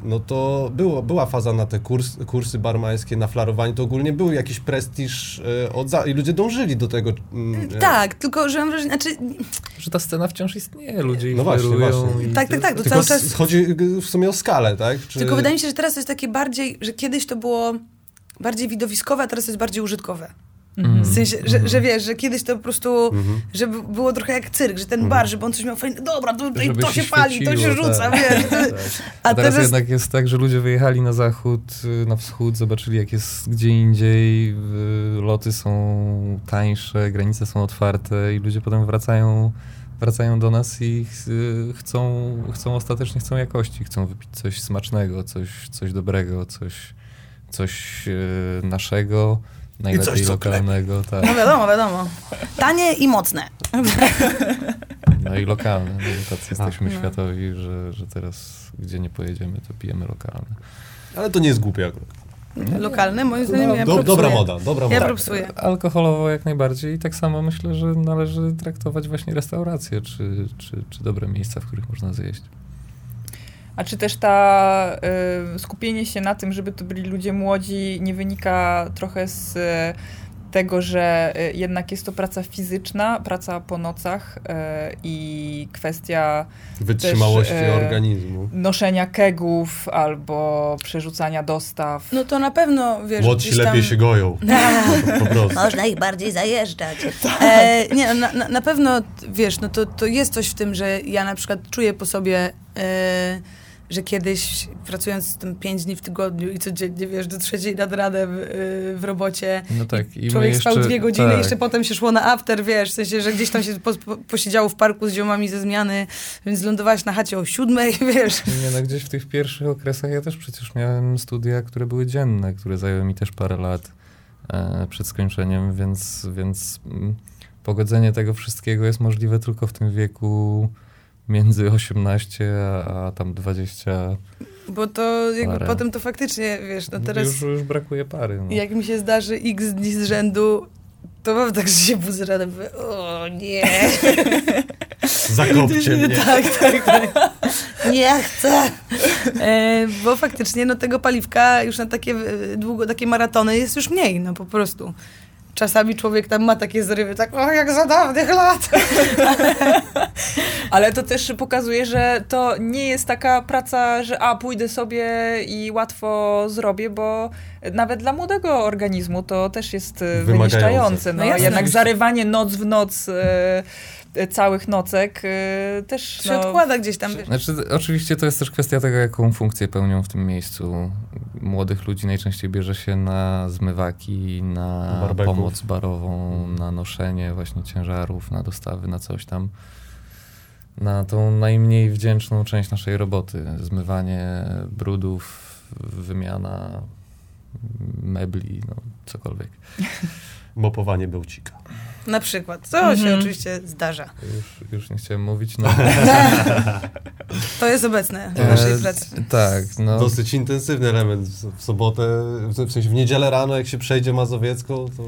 no to było, była faza na te kurs, kursy barmańskie, na flarowanie, to ogólnie był jakiś prestiż e, od za, i ludzie dążyli do tego. mm, e, Tak, tylko że mam wrażenie, znaczy, Że ta scena wciąż istnieje, ludzie No właśnie, właśnie. i Tak, tak, tak, to Tylko cały czas- chodzi w sumie o skalę, tak? Czy... tylko wydaje mi się, że teraz to jest takie bardziej, że kiedyś to było bardziej widowiskowe, a teraz to jest bardziej użytkowe. Mhm. W sensie, że, że wiesz, że kiedyś to po prostu, Mhm. żeby było trochę jak cyrk, że ten Mhm. bar, żeby on coś miał fajnego, dobra, to, to, się pali, to się rzuca, tak, wiesz. tak. A A teraz, teraz, jednak jest tak, że ludzie wyjechali na zachód, y, na wschód, zobaczyli jak jest gdzie indziej, y, loty są tańsze, granice są otwarte i ludzie potem wracają, wracają do nas i y, chcą, chcą ostatecznie chcą jakości, chcą wypić coś smacznego, coś, coś dobrego, coś, coś naszego, najlepiej coś, co lokalnego, tak. no wiadomo, wiadomo. Tanie i mocne. No i lokalne, no, bo tacy jesteśmy No. światowi, że, że teraz gdzie nie pojedziemy, to pijemy lokalne. Ale to nie jest głupie akurat. Lokalne, moim zdaniem, No, ja do, dobra moda, dobra Ja moda. propsuję. Alkoholowo jak najbardziej i tak samo myślę, że należy traktować właśnie restauracje czy, czy, czy dobre miejsca, w których można zjeść. A czy też ta y, skupienie się na tym, żeby to byli ludzie młodzi, nie wynika trochę z y, tego, że y, jednak jest to praca fizyczna, praca po nocach y, i kwestia Wytrzymałości Też, organizmu. noszenia kegów albo przerzucania dostaw. No to na pewno, wiesz, Młodsi tam... lepiej się goją. Po, po prostu. Można ich bardziej zajeżdżać. E, nie, no, na, na, na pewno, wiesz, no to, to jest coś w tym, że ja na przykład czuję po sobie, e, że kiedyś pracując tam pięć dni w tygodniu i codziennie, wiesz, do trzeciej nad ranem e, w robocie, No tak, i człowiek spał jeszcze- dwie godziny, tak. jeszcze potem się szło na after, wiesz, w sensie, że gdzieś tam się po, po, posiedziało w parku z ziomami ze zmiany, więc lądowałaś na chacie o siódmej, wiesz. Nie, no gdzieś w tych pierwszych okresach ja też przecież miałem studia, które były dzienne, które zajęły mi też parę lat e, przed skończeniem, więc, więc mm, pogodzenie tego wszystkiego jest możliwe tylko w tym wieku między 18 a, a tam 20. Bo to jakby Parę. potem to faktycznie, wiesz, no teraz... Już, już brakuje pary. No. Jak mi się zdarzy x dni z rzędu, to mam tak, że się budzę rano mówię, o nie. Zakopcie mnie. tak, tak, tak. Nie chcę. E, bo faktycznie no, tego paliwka już na takie e, długo, takie maratony jest już mniej, no po prostu. Czasami człowiek tam ma takie zrywy, tak o, jak za dawnych lat. Ale to też pokazuje, że to nie jest taka praca, że a, pójdę sobie i łatwo zrobię, bo nawet dla młodego organizmu to też jest e, Wymagające. wyniszczające. No No, jednak zarywanie noc w noc e, całych nocek e, też Się no, odkłada gdzieś tam. Znaczy, oczywiście to jest też kwestia tego, jaką funkcję pełnią w tym miejscu. Młodych ludzi najczęściej bierze się na zmywaki, na Barbeków. pomoc barową, na noszenie właśnie ciężarów, na dostawy, na coś tam. Na tą najmniej wdzięczną część naszej roboty. Zmywanie brudów, wymiana mebli, no cokolwiek. Mopowanie bełcika. Na przykład. To się Mhm. oczywiście zdarza. Już, już nie chciałem mówić, no. To jest obecne w naszej E, pracy. Tak, no. Dosyć intensywny element. W sobotę, w sensie w niedzielę rano, jak się przejdzie Mazowiecką, to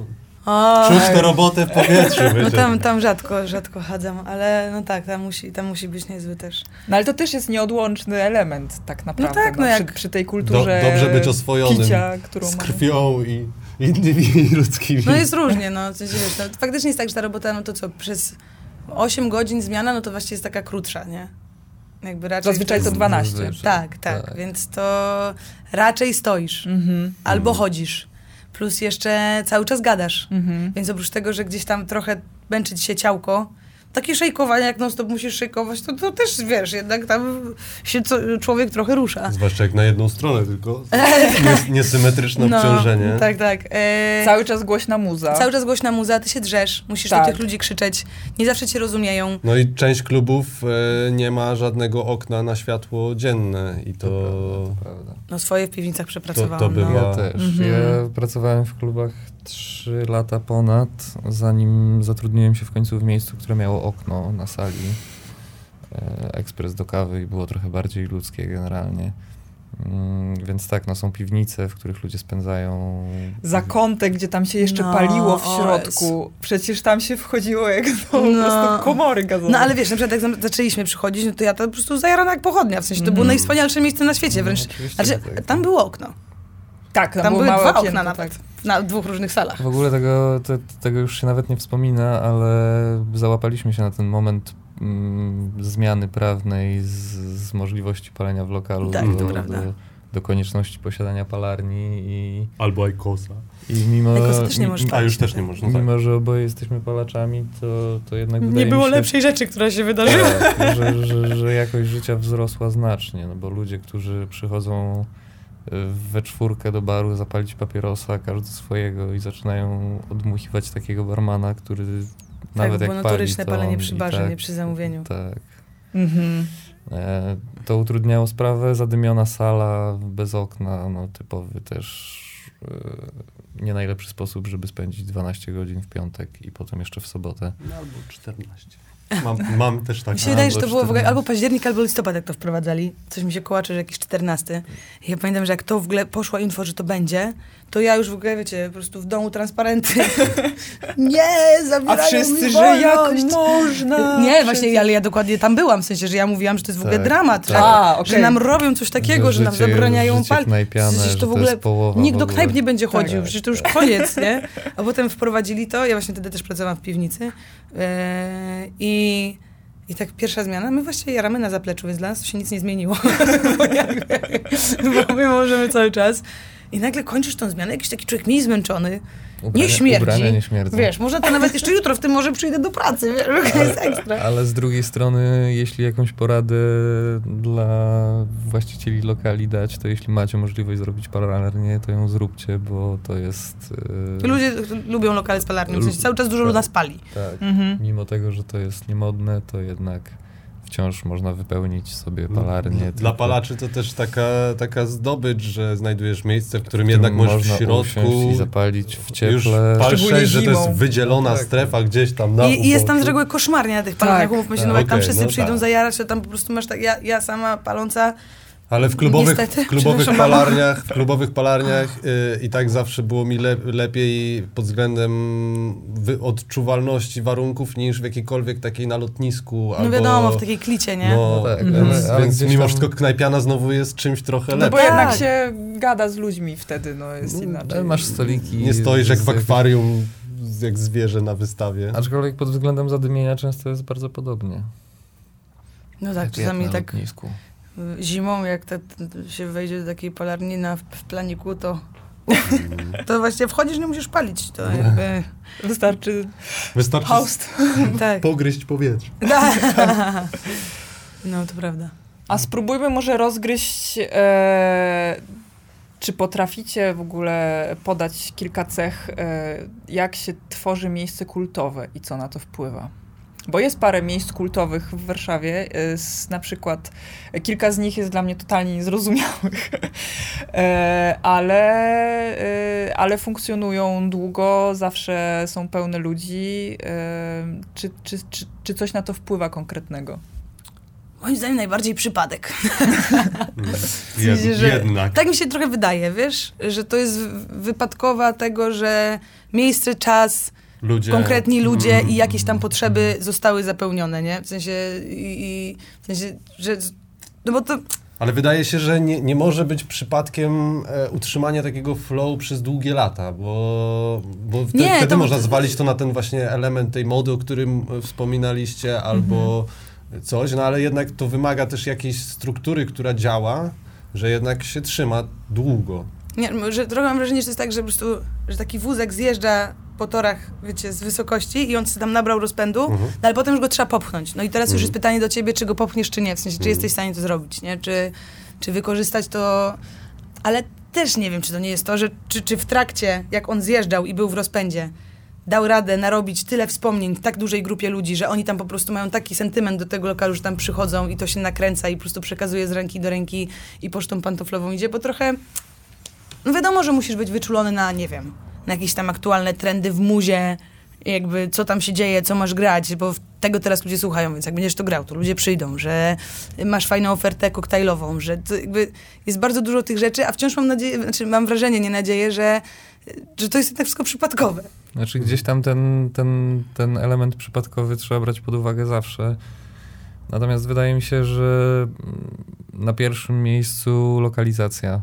O, czuć tę robotę w powietrzu, no tam, tam rzadko, rzadko chadzam, ale no tak, tam musi, tam musi być niezły też. No ale to też jest nieodłączny element tak naprawdę. tak, no jak- przy, przy tej Do, kulturze dobrze być oswojonym picia, którą z mamy. krwią i innymi ludzkimi. No jest różnie, no. No, faktycznie jest tak, że ta robota, no to co, przez 8 godzin zmiana, no to właściwie jest taka krótsza, nie? Jakby raczej... Zazwyczaj to jest- 12. Zazwyczaj, Tak, tak, więc to raczej stoisz Mhm. albo chodzisz, plus jeszcze cały czas gadasz. Mhm. Więc oprócz tego, że gdzieś tam trochę męczy ci się ciałko, takie szejkowanie, jak non stop musisz szejkować, to, to też, wiesz, jednak tam się co, człowiek trochę rusza. Zwłaszcza jak na jedną stronę tylko. Nies- Niesymetryczne obciążenie. tak, tak. E, Cały czas głośna muza. cały czas głośna muza, ty się drzesz, musisz Tak. do tych ludzi krzyczeć, nie zawsze cię rozumieją. No i część klubów e, nie ma żadnego okna na światło dzienne i to... To prawda. No swoje w piwnicach przepracowałam. To- to bywa- no. Ja też. Mhm. Ja pracowałem w klubach 3 lata ponad, zanim zatrudniłem się w końcu w miejscu, które miało okno na sali. E, ekspres do kawy i było trochę bardziej ludzkie generalnie. Mm, więc tak, no są piwnice, w których ludzie spędzają... Zakątek, gdzie tam się jeszcze No, paliło w środku. Przecież tam się wchodziło jak do po No. prostu komory gazowe. No ale wiesz, na przykład jak zaczęliśmy przychodzić, no to ja to po prostu zajarana jak pochodnia, w sensie to było Mhm. najwspanialsze miejsce na świecie wręcz. No, Znaczy, tak. tam było okno, tak, tam, tam były małe dwa okienko, okna nawet, tak. na dwóch różnych salach. W ogóle tego, te, tego już się nawet nie wspomina, ale załapaliśmy się na ten moment mm, zmiany prawnej z, z możliwości palenia w lokalu Tak, do, do, do konieczności posiadania palarni i, Albo Ajkosa. i mimo... Ajkosa też nie możesz palić. A już też nie można. Tak. Mimo, że oboje jesteśmy palaczami, to, to jednak Nie było mi się, lepszej rzeczy, która się wydarzyła. tak, że, że, że jakość życia wzrosła znacznie, no bo ludzie, którzy przychodzą we czwórkę do baru zapalić papierosa, każdy swojego i zaczynają odmuchiwać takiego barmana, który Tak, nawet jak pali, to palenie przy barze, tak, nie przy zamówieniu. Tak. Mhm. E, to utrudniało sprawę, zadymiona sala bez okna, no typowy też e, nie najlepszy sposób, żeby spędzić 12 godzin w piątek i potem jeszcze w sobotę. No, albo 14. Mam, mam też tak. Mi się wydaje, że to było w ogóle 14. albo październik, albo listopad, jak to wprowadzali. Coś mi się kołacze, że jakiś 14. I ja pamiętam, że jak to w ogóle poszło info, że to będzie, to ja już w ogóle, wiecie, po prostu w domu transparenty. nie, A zabierają wszyscy, mi że jak wolność. można? Nie, właśnie, ale ja dokładnie tam byłam, w sensie, że ja mówiłam, że to jest w ogóle Tak, dramat, tak. że, A, okej. że nam robią coś takiego, że, nam życie- zabraniają palić. Przecież że to w ogóle nikt do knajp nie będzie chodził, Tak, przecież to już koniec, nie? A potem wprowadzili to, ja właśnie wtedy też pracowałam w piwnicy e, i, i tak pierwsza zmiana, my właściwie jaramy na zapleczu, więc dla nas to się nic nie zmieniło, bo, jakby, bo my możemy cały czas. I nagle kończysz tą zmianę, jakiś taki człowiek mniej zmęczony, Ubrania, nie śmierdzi. Ubrania nie śmierdzą. wiesz, może to nawet jeszcze jutro, w tym może przyjdę do pracy, wiesz, to jest ekstra. Ale z drugiej strony, jeśli jakąś poradę dla właścicieli lokali dać, to jeśli macie możliwość zrobić palarnię, to ją zróbcie, bo to jest... e, Ludzie lubią lokale z palarnią, w sensie cały czas dużo Tak. nas pali. Tak. Mhm. Mimo tego, że to jest niemodne, to jednak wciąż można wypełnić sobie palarnię. Dla tylko- palaczy to też taka, taka zdobycz, że znajdujesz miejsce, w którym w jednak którym możesz w środku i zapalić w już cieple. patrzeć, Szczególnie że to jest wydzielona No tak. strefa gdzieś tam na I, I jest tam z reguły koszmarnie na tych palarniach, Tak. umówmy się, Tak, no jak tam wszyscy no przyjdą tak. zajarać, to tam po prostu masz tak, ja, ja sama paląca, Ale w klubowych, Niestety, w klubowych palarniach, w klubowych palarniach y, i tak zawsze było mi le, lepiej pod względem wy, odczuwalności warunków niż w jakiejkolwiek takiej na lotnisku. no albo, wiadomo, w takiej klicie, nie? No, No tak, Mhm. więc, ale więc mimo tam- wszystko knajpiana znowu jest czymś trochę No lepszym. bo Tak. jednak się gada z ludźmi wtedy, no jest inaczej. Ale masz stoliki. Nie stoisz jak w akwarium jak zwierzę na wystawie. Aczkolwiek pod względem zadymienia często jest bardzo podobnie. No tak, czasami tak lotnisku. Y, zimą, jak te, te się wejdzie do takiej palarni na, w planiku, to to właśnie wchodzisz, nie musisz palić. To jakby... Wystarczy Wystarczy haust. tak. pogryźć powietrze. No, to prawda. A spróbujmy może rozgryźć, e, czy potraficie w ogóle podać kilka cech, e, jak się tworzy miejsce kultowe i co na to wpływa. Bo jest parę miejsc kultowych w Warszawie, z, na przykład kilka z nich jest dla mnie totalnie niezrozumiałych, e, ale, e, ale funkcjonują długo, zawsze są pełne ludzi. E, czy, czy, czy, czy coś na to wpływa konkretnego? Moim zdaniem najbardziej przypadek. Jed, że- jednak. Tak mi się trochę wydaje, wiesz, że to jest wypadkowa tego, że miejsce, czas, Ludzie. konkretni ludzie Mm. i jakieś tam potrzeby zostały zapełnione, nie? W sensie, i, i, w sensie że... No bo to... Ale wydaje się, że nie, nie może być przypadkiem e, utrzymania takiego flow przez długie lata, bo, bo wtedy, Nie, wtedy to- można zwalić to na ten właśnie element tej mody, o którym e, wspominaliście, albo coś, no ale jednak to wymaga też jakiejś struktury, która działa, że jednak się trzyma długo. Nie, że trochę mam wrażenie, że to jest tak, że po prostu, że taki wózek zjeżdża po torach, wiecie, z wysokości i on sobie tam nabrał rozpędu, Mhm. no ale potem już go trzeba popchnąć. No i teraz już Mhm. jest pytanie do ciebie, czy go popchniesz, czy nie, w sensie, czy Mhm. jesteś w stanie to zrobić, nie? Czy, czy wykorzystać to... Ale też nie wiem, czy to nie jest to, że czy, czy w trakcie, jak on zjeżdżał i był w rozpędzie, dał radę narobić tyle wspomnień w tak dużej grupie ludzi, że oni tam po prostu mają taki sentyment do tego lokalu, że tam przychodzą i to się nakręca i po prostu przekazuje z ręki do ręki i pocztą pantoflową idzie, bo trochę... No wiadomo, że musisz być wyczulony na, nie wiem, na jakieś tam aktualne trendy w muzie, jakby co tam się dzieje, co masz grać, bo tego teraz ludzie słuchają, więc jak będziesz to grał, to ludzie przyjdą, że masz fajną ofertę koktajlową, że jest bardzo dużo tych rzeczy, a wciąż mam nadzieję, znaczy mam wrażenie, nie nadzieję, że, że to jest jednak wszystko przypadkowe. Znaczy gdzieś tam ten, ten, ten element przypadkowy trzeba brać pod uwagę zawsze. Natomiast wydaje mi się, że na pierwszym miejscu lokalizacja,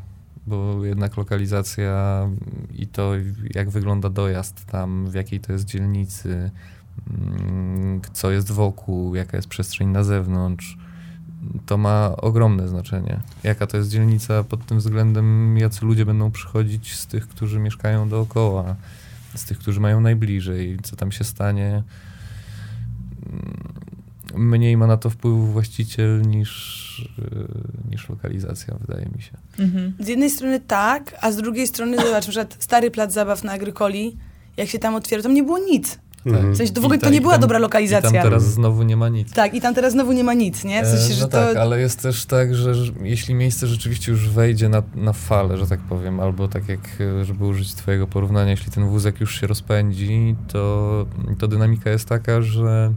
bo jednak lokalizacja i to jak wygląda dojazd tam, w jakiej to jest dzielnicy, mm, co jest wokół, jaka jest przestrzeń na zewnątrz, to ma ogromne znaczenie. Jaka to jest dzielnica pod tym względem, jacy ludzie będą przychodzić z tych, którzy mieszkają dookoła z tych, którzy mają najbliżej, co tam się stanie. Mniej ma na to wpływu właściciel niż, yy, niż lokalizacja, wydaje mi się. Mhm. Z jednej strony tak, a z drugiej strony zobacz, na przykład stary plac zabaw na Agrykoli, jak się tam otwiera, tam nie było nic. Mhm. W sensie to w ogóle I ta- to nie i była tam- dobra I lokalizacja. tam teraz znowu nie ma nic. Tak, i tam teraz znowu nie ma nic, nie? W sensie, E, że no to... tak, ale jest też tak, że że jeśli miejsce rzeczywiście już wejdzie na, na falę, że tak powiem, albo tak jak, e, żeby użyć twojego porównania, jeśli ten wózek już się rozpędzi, to, to dynamika jest taka, że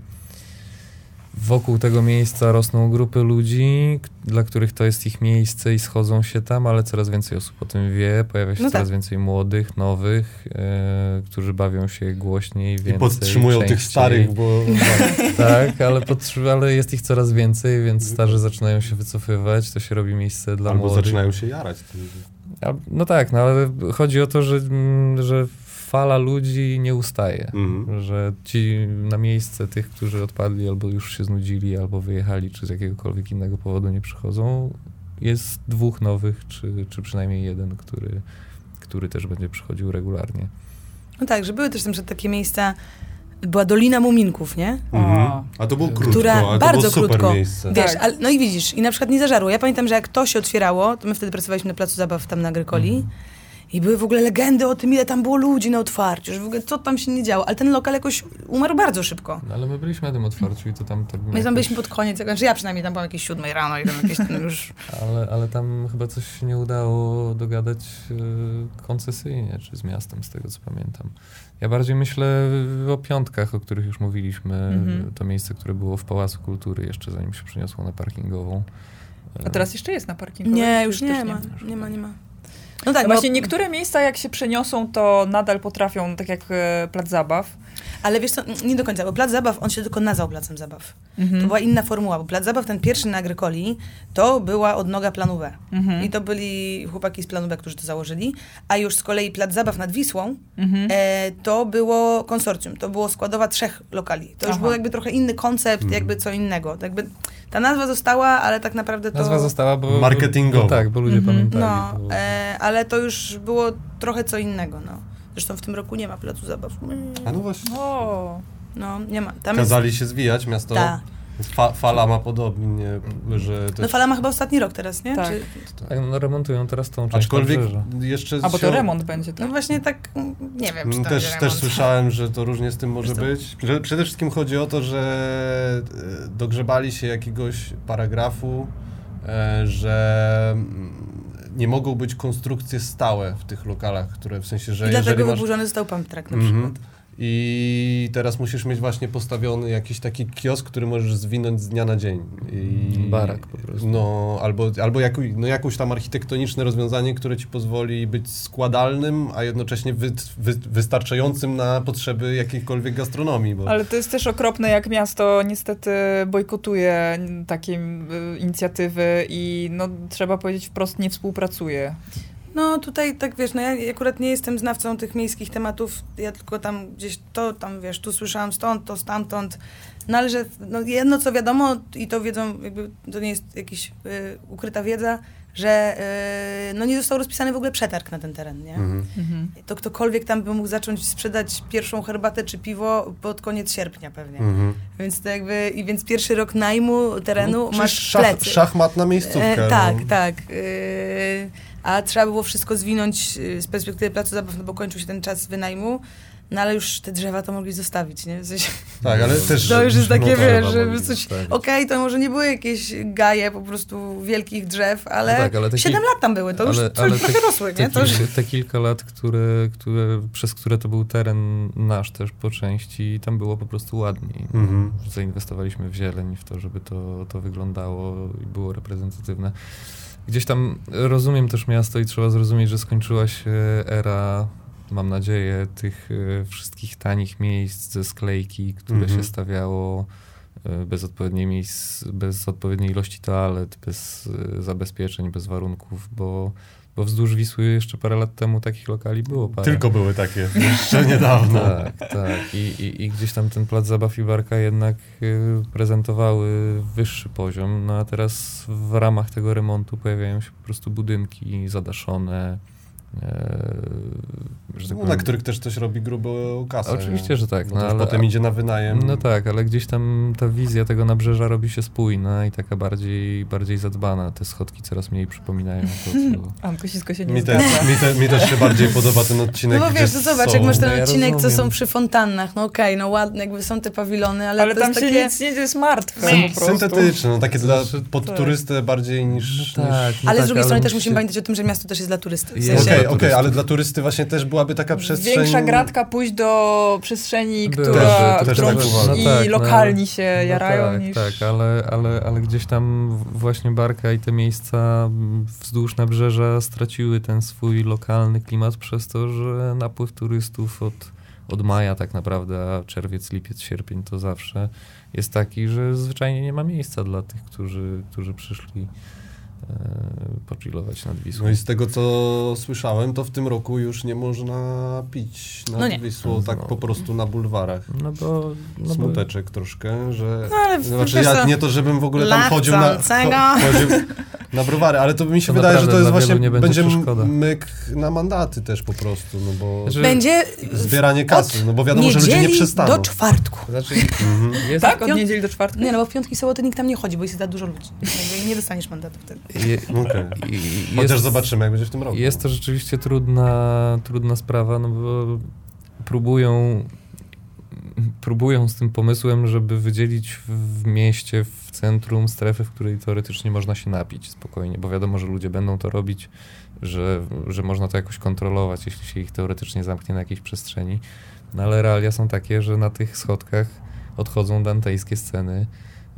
wokół tego miejsca rosną grupy ludzi, dla których to jest ich miejsce i schodzą się tam, ale coraz więcej osób o tym wie, pojawia się No coraz tak. więcej młodych, nowych, e, którzy bawią się głośniej, więcej, I podtrzymują tych częściej. starych, bo Tak, ale, potrzy- ale jest ich coraz więcej, więc starzy zaczynają się wycofywać, to się robi miejsce dla albo młodych. zaczynają się jarać. no tak, no ale chodzi o to, że, mm, że fala ludzi nie ustaje. Mhm. Że ci na miejsce tych, którzy odpadli albo już się znudzili, albo wyjechali, czy z jakiegokolwiek innego powodu nie przychodzą, jest dwóch nowych, czy, czy przynajmniej jeden, który, który też będzie przychodził regularnie. No tak, że były też przykład takie miejsca, była Dolina Muminków, nie? Mhm. A to było krótko, Która ale to bardzo było super krótko. miejsce. Wiesz, Tak. ale, no i widzisz, i na przykład nie zażarło. Ja pamiętam, że jak to się otwierało, to my wtedy pracowaliśmy na placu zabaw tam na Agrykoli i były w ogóle legendy o tym, ile tam było ludzi na otwarciu, że w ogóle co tam się nie działo, ale ten lokal jakoś umarł bardzo szybko. No, ale my byliśmy na tym otwarciu i to tam tak My tam jakoś- byliśmy pod koniec, znaczy ja przynajmniej tam byłam jakieś siódmej rano i tam jakieś tam już... Ale, ale tam chyba coś się nie udało dogadać e, koncesyjnie, czy z miastem, z tego co pamiętam. Ja bardziej myślę o piątkach, o których już mówiliśmy. Mhm. To miejsce, które było w Pałacu Kultury jeszcze zanim się przeniosło na parkingową. A teraz jeszcze jest na parkingu? Nie, już też nie ma, nie ma, nie ma. No tak, No właśnie niektóre miejsca jak się przeniosą, to nadal potrafią, tak jak e, plac zabaw. Ale wiesz co, nie do końca, bo plac zabaw, on się tylko nazwał placem zabaw. Mhm. To była inna formuła, bo plac zabaw, ten pierwszy na Agrykoli, to była odnoga planu B. Mhm. I to byli chłopaki z planu B, którzy to założyli. A już z kolei plac zabaw nad Wisłą, Mhm. e, to było konsorcjum. To było składowa trzech lokali. To już Aha. był jakby trochę inny koncept, jakby co innego. To Jakby ta nazwa została, ale tak naprawdę to... Nazwa została, bo... Marketingowo. Tak, bo ludzie Mhm. pamiętali. No, bo... e, ale to już było trochę co innego, no. Zresztą w tym roku nie ma placu zabaw. A no właśnie. O, No, nie ma. Tam Kazali się zwijać miasto. Ta. Fa fala ma podobnie, że jest... też... No fala ma chyba ostatni rok teraz, nie? Tak. Czy... Tak, no remontują teraz tą część Aczkolwiek jeszcze... a bo się- to remont będzie, No tak? właśnie tak, mm, nie wiem, czy Mm, to Też, też słyszałem, że to różnie z tym może być. Przede wszystkim chodzi o to, że e, dogrzebali się jakiegoś paragrafu, e, że mm, nie mogą być konstrukcje stałe w tych lokalach, które w sensie, że I jeżeli dlatego masz... wyburzony został pump track na Mhm. przykład. I teraz musisz mieć właśnie postawiony jakiś taki kiosk, który możesz zwinąć z dnia na dzień. I, Barak po prostu. No, albo, albo jaku, no, jakąś tam architektoniczne rozwiązanie, które ci pozwoli być składalnym, a jednocześnie wy, wy, wystarczającym na potrzeby jakiejkolwiek gastronomii. Bo... Ale to jest też okropne, jak miasto niestety bojkotuje takie y, inicjatywy i no, trzeba powiedzieć wprost nie współpracuje. No tutaj tak wiesz, no ja akurat nie jestem znawcą tych miejskich tematów, ja tylko tam gdzieś to tam wiesz, tu słyszałam stąd, to stamtąd. No ale że no, jedno co wiadomo i to wiedzą, jakby to nie jest jakaś y, ukryta wiedza, że y, no nie został rozpisany w ogóle przetarg na ten teren, nie? Mhm. Mhm. To ktokolwiek tam by mógł zacząć sprzedać pierwszą herbatę czy piwo pod koniec sierpnia pewnie. Mhm. Więc to jakby, i więc pierwszy rok najmu terenu No, masz szach, plecy. szachmatna miejscówka. E, tak, no. tak. E, a trzeba było wszystko zwinąć e, z perspektywy placu zabaw, no bo kończył się ten czas wynajmu. No ale już te drzewa to mogli zostawić, nie? W sensie, tak, ale też... to już jest takie, tak. wiesz, żeby coś... zostawić. Okej, to może nie były jakieś gaje po prostu wielkich drzew, ale, No tak, ale te 7 kil- lat tam były, to już ale- ale, ale trochę te- rosły, Te, nie? To już... kilka, te kilka lat, które, które, przez które to był teren nasz też po części, tam było po prostu ładniej. Mhm. Zainwestowaliśmy w zieleń, w to, żeby to, to wyglądało i było reprezentatywne. Gdzieś tam rozumiem też miasto i trzeba zrozumieć, że skończyła się era, mam nadzieję, tych e, wszystkich tanich miejsc ze sklejki, które Mhm. się stawiało e, bez odpowiedniej miejsc, bez odpowiedniej ilości toalet, bez e, zabezpieczeń, bez warunków, bo, bo wzdłuż Wisły jeszcze parę lat temu takich lokali było parę. Tylko były takie, jeszcze niedawno. Tak, tak. I, i, I gdzieś tam ten plac zabaw i barka jednak y, prezentowały wyższy poziom, no a teraz w ramach tego remontu pojawiają się po prostu budynki zadaszone. E, że tak No, na których też coś robi grubą kasę. Oczywiście, nie? że tak, Bo no ale- potem idzie na wynajem. no tak, ale gdzieś tam ta wizja tego nabrzeża robi się spójna i taka bardziej, bardziej zadbana. Te schodki coraz mniej przypominają to. Anko Sisko się nie Mi, te, mi, te, mi też się bardziej podoba ten odcinek, No bo wiesz, to zobacz, są... jak masz ten No ja odcinek, co są rozumiem. przy fontannach, no okej, no ładne, jakby są te pawilony, ale, Ale to tam jest się takie... nic nie dzieje, jest martwe. Syntetyczne, no takie dla, Znaczy, pod tak. turystę bardziej niż... No tak, niż... no Ale tak, z drugiej strony też musimy pamiętać o tym, że miasto też jest dla turysty. W sensie, Okej, turystów. ale dla turysty właśnie też byłaby taka przestrzeń... Większa gratka pójść do przestrzeni, Była, która, też którą tak ci uważam. i No tak, no, lokalni się No jarają tak, niż... tak, ale, ale, ale gdzieś tam właśnie Barka i te miejsca wzdłuż nabrzeża straciły ten swój lokalny klimat przez to, że napływ turystów od, od maja tak naprawdę, a czerwiec, lipiec, sierpień to zawsze jest taki, że zwyczajnie nie ma miejsca dla tych, którzy, którzy przyszli pochillować nad Wisłą. No i z tego, co słyszałem, to w tym roku już nie można pić nad No nie. Wisłą tak No. po prostu na bulwarach. No bo... No bo Smuteczek troszkę, że... No ale Znaczy ja nie to, żebym w ogóle tam chodził na, chodził na browary, ale to mi się To wydaje, że to jest właśnie, nie będzie przeszkoda. myk na mandaty też po prostu, no bo Znaczy- Będzie zbieranie kasy, od no bo wiadomo, że ludzie nie przestaną. do czwartku. Znaczy, Mhm. jest, Tak? Od Piąt- niedzieli do czwartku? Nie, no bo w piątki i soboty nikt tam nie chodzi, bo jest za dużo ludzi. Nie dostaniesz mandatu wtedy. Je, i- i- Chociaż jest- zobaczymy, jak będzie w tym roku. Jest to rzeczywiście trudna, trudna sprawa, no bo próbują, próbują z tym pomysłem, żeby wydzielić w, mieście, w centrum strefę, w której teoretycznie można się napić spokojnie, bo wiadomo, że ludzie będą to robić, że, że można to jakoś kontrolować, jeśli się ich teoretycznie zamknie na jakiejś przestrzeni. No ale realia są takie, że na tych schodkach odchodzą dantejskie sceny.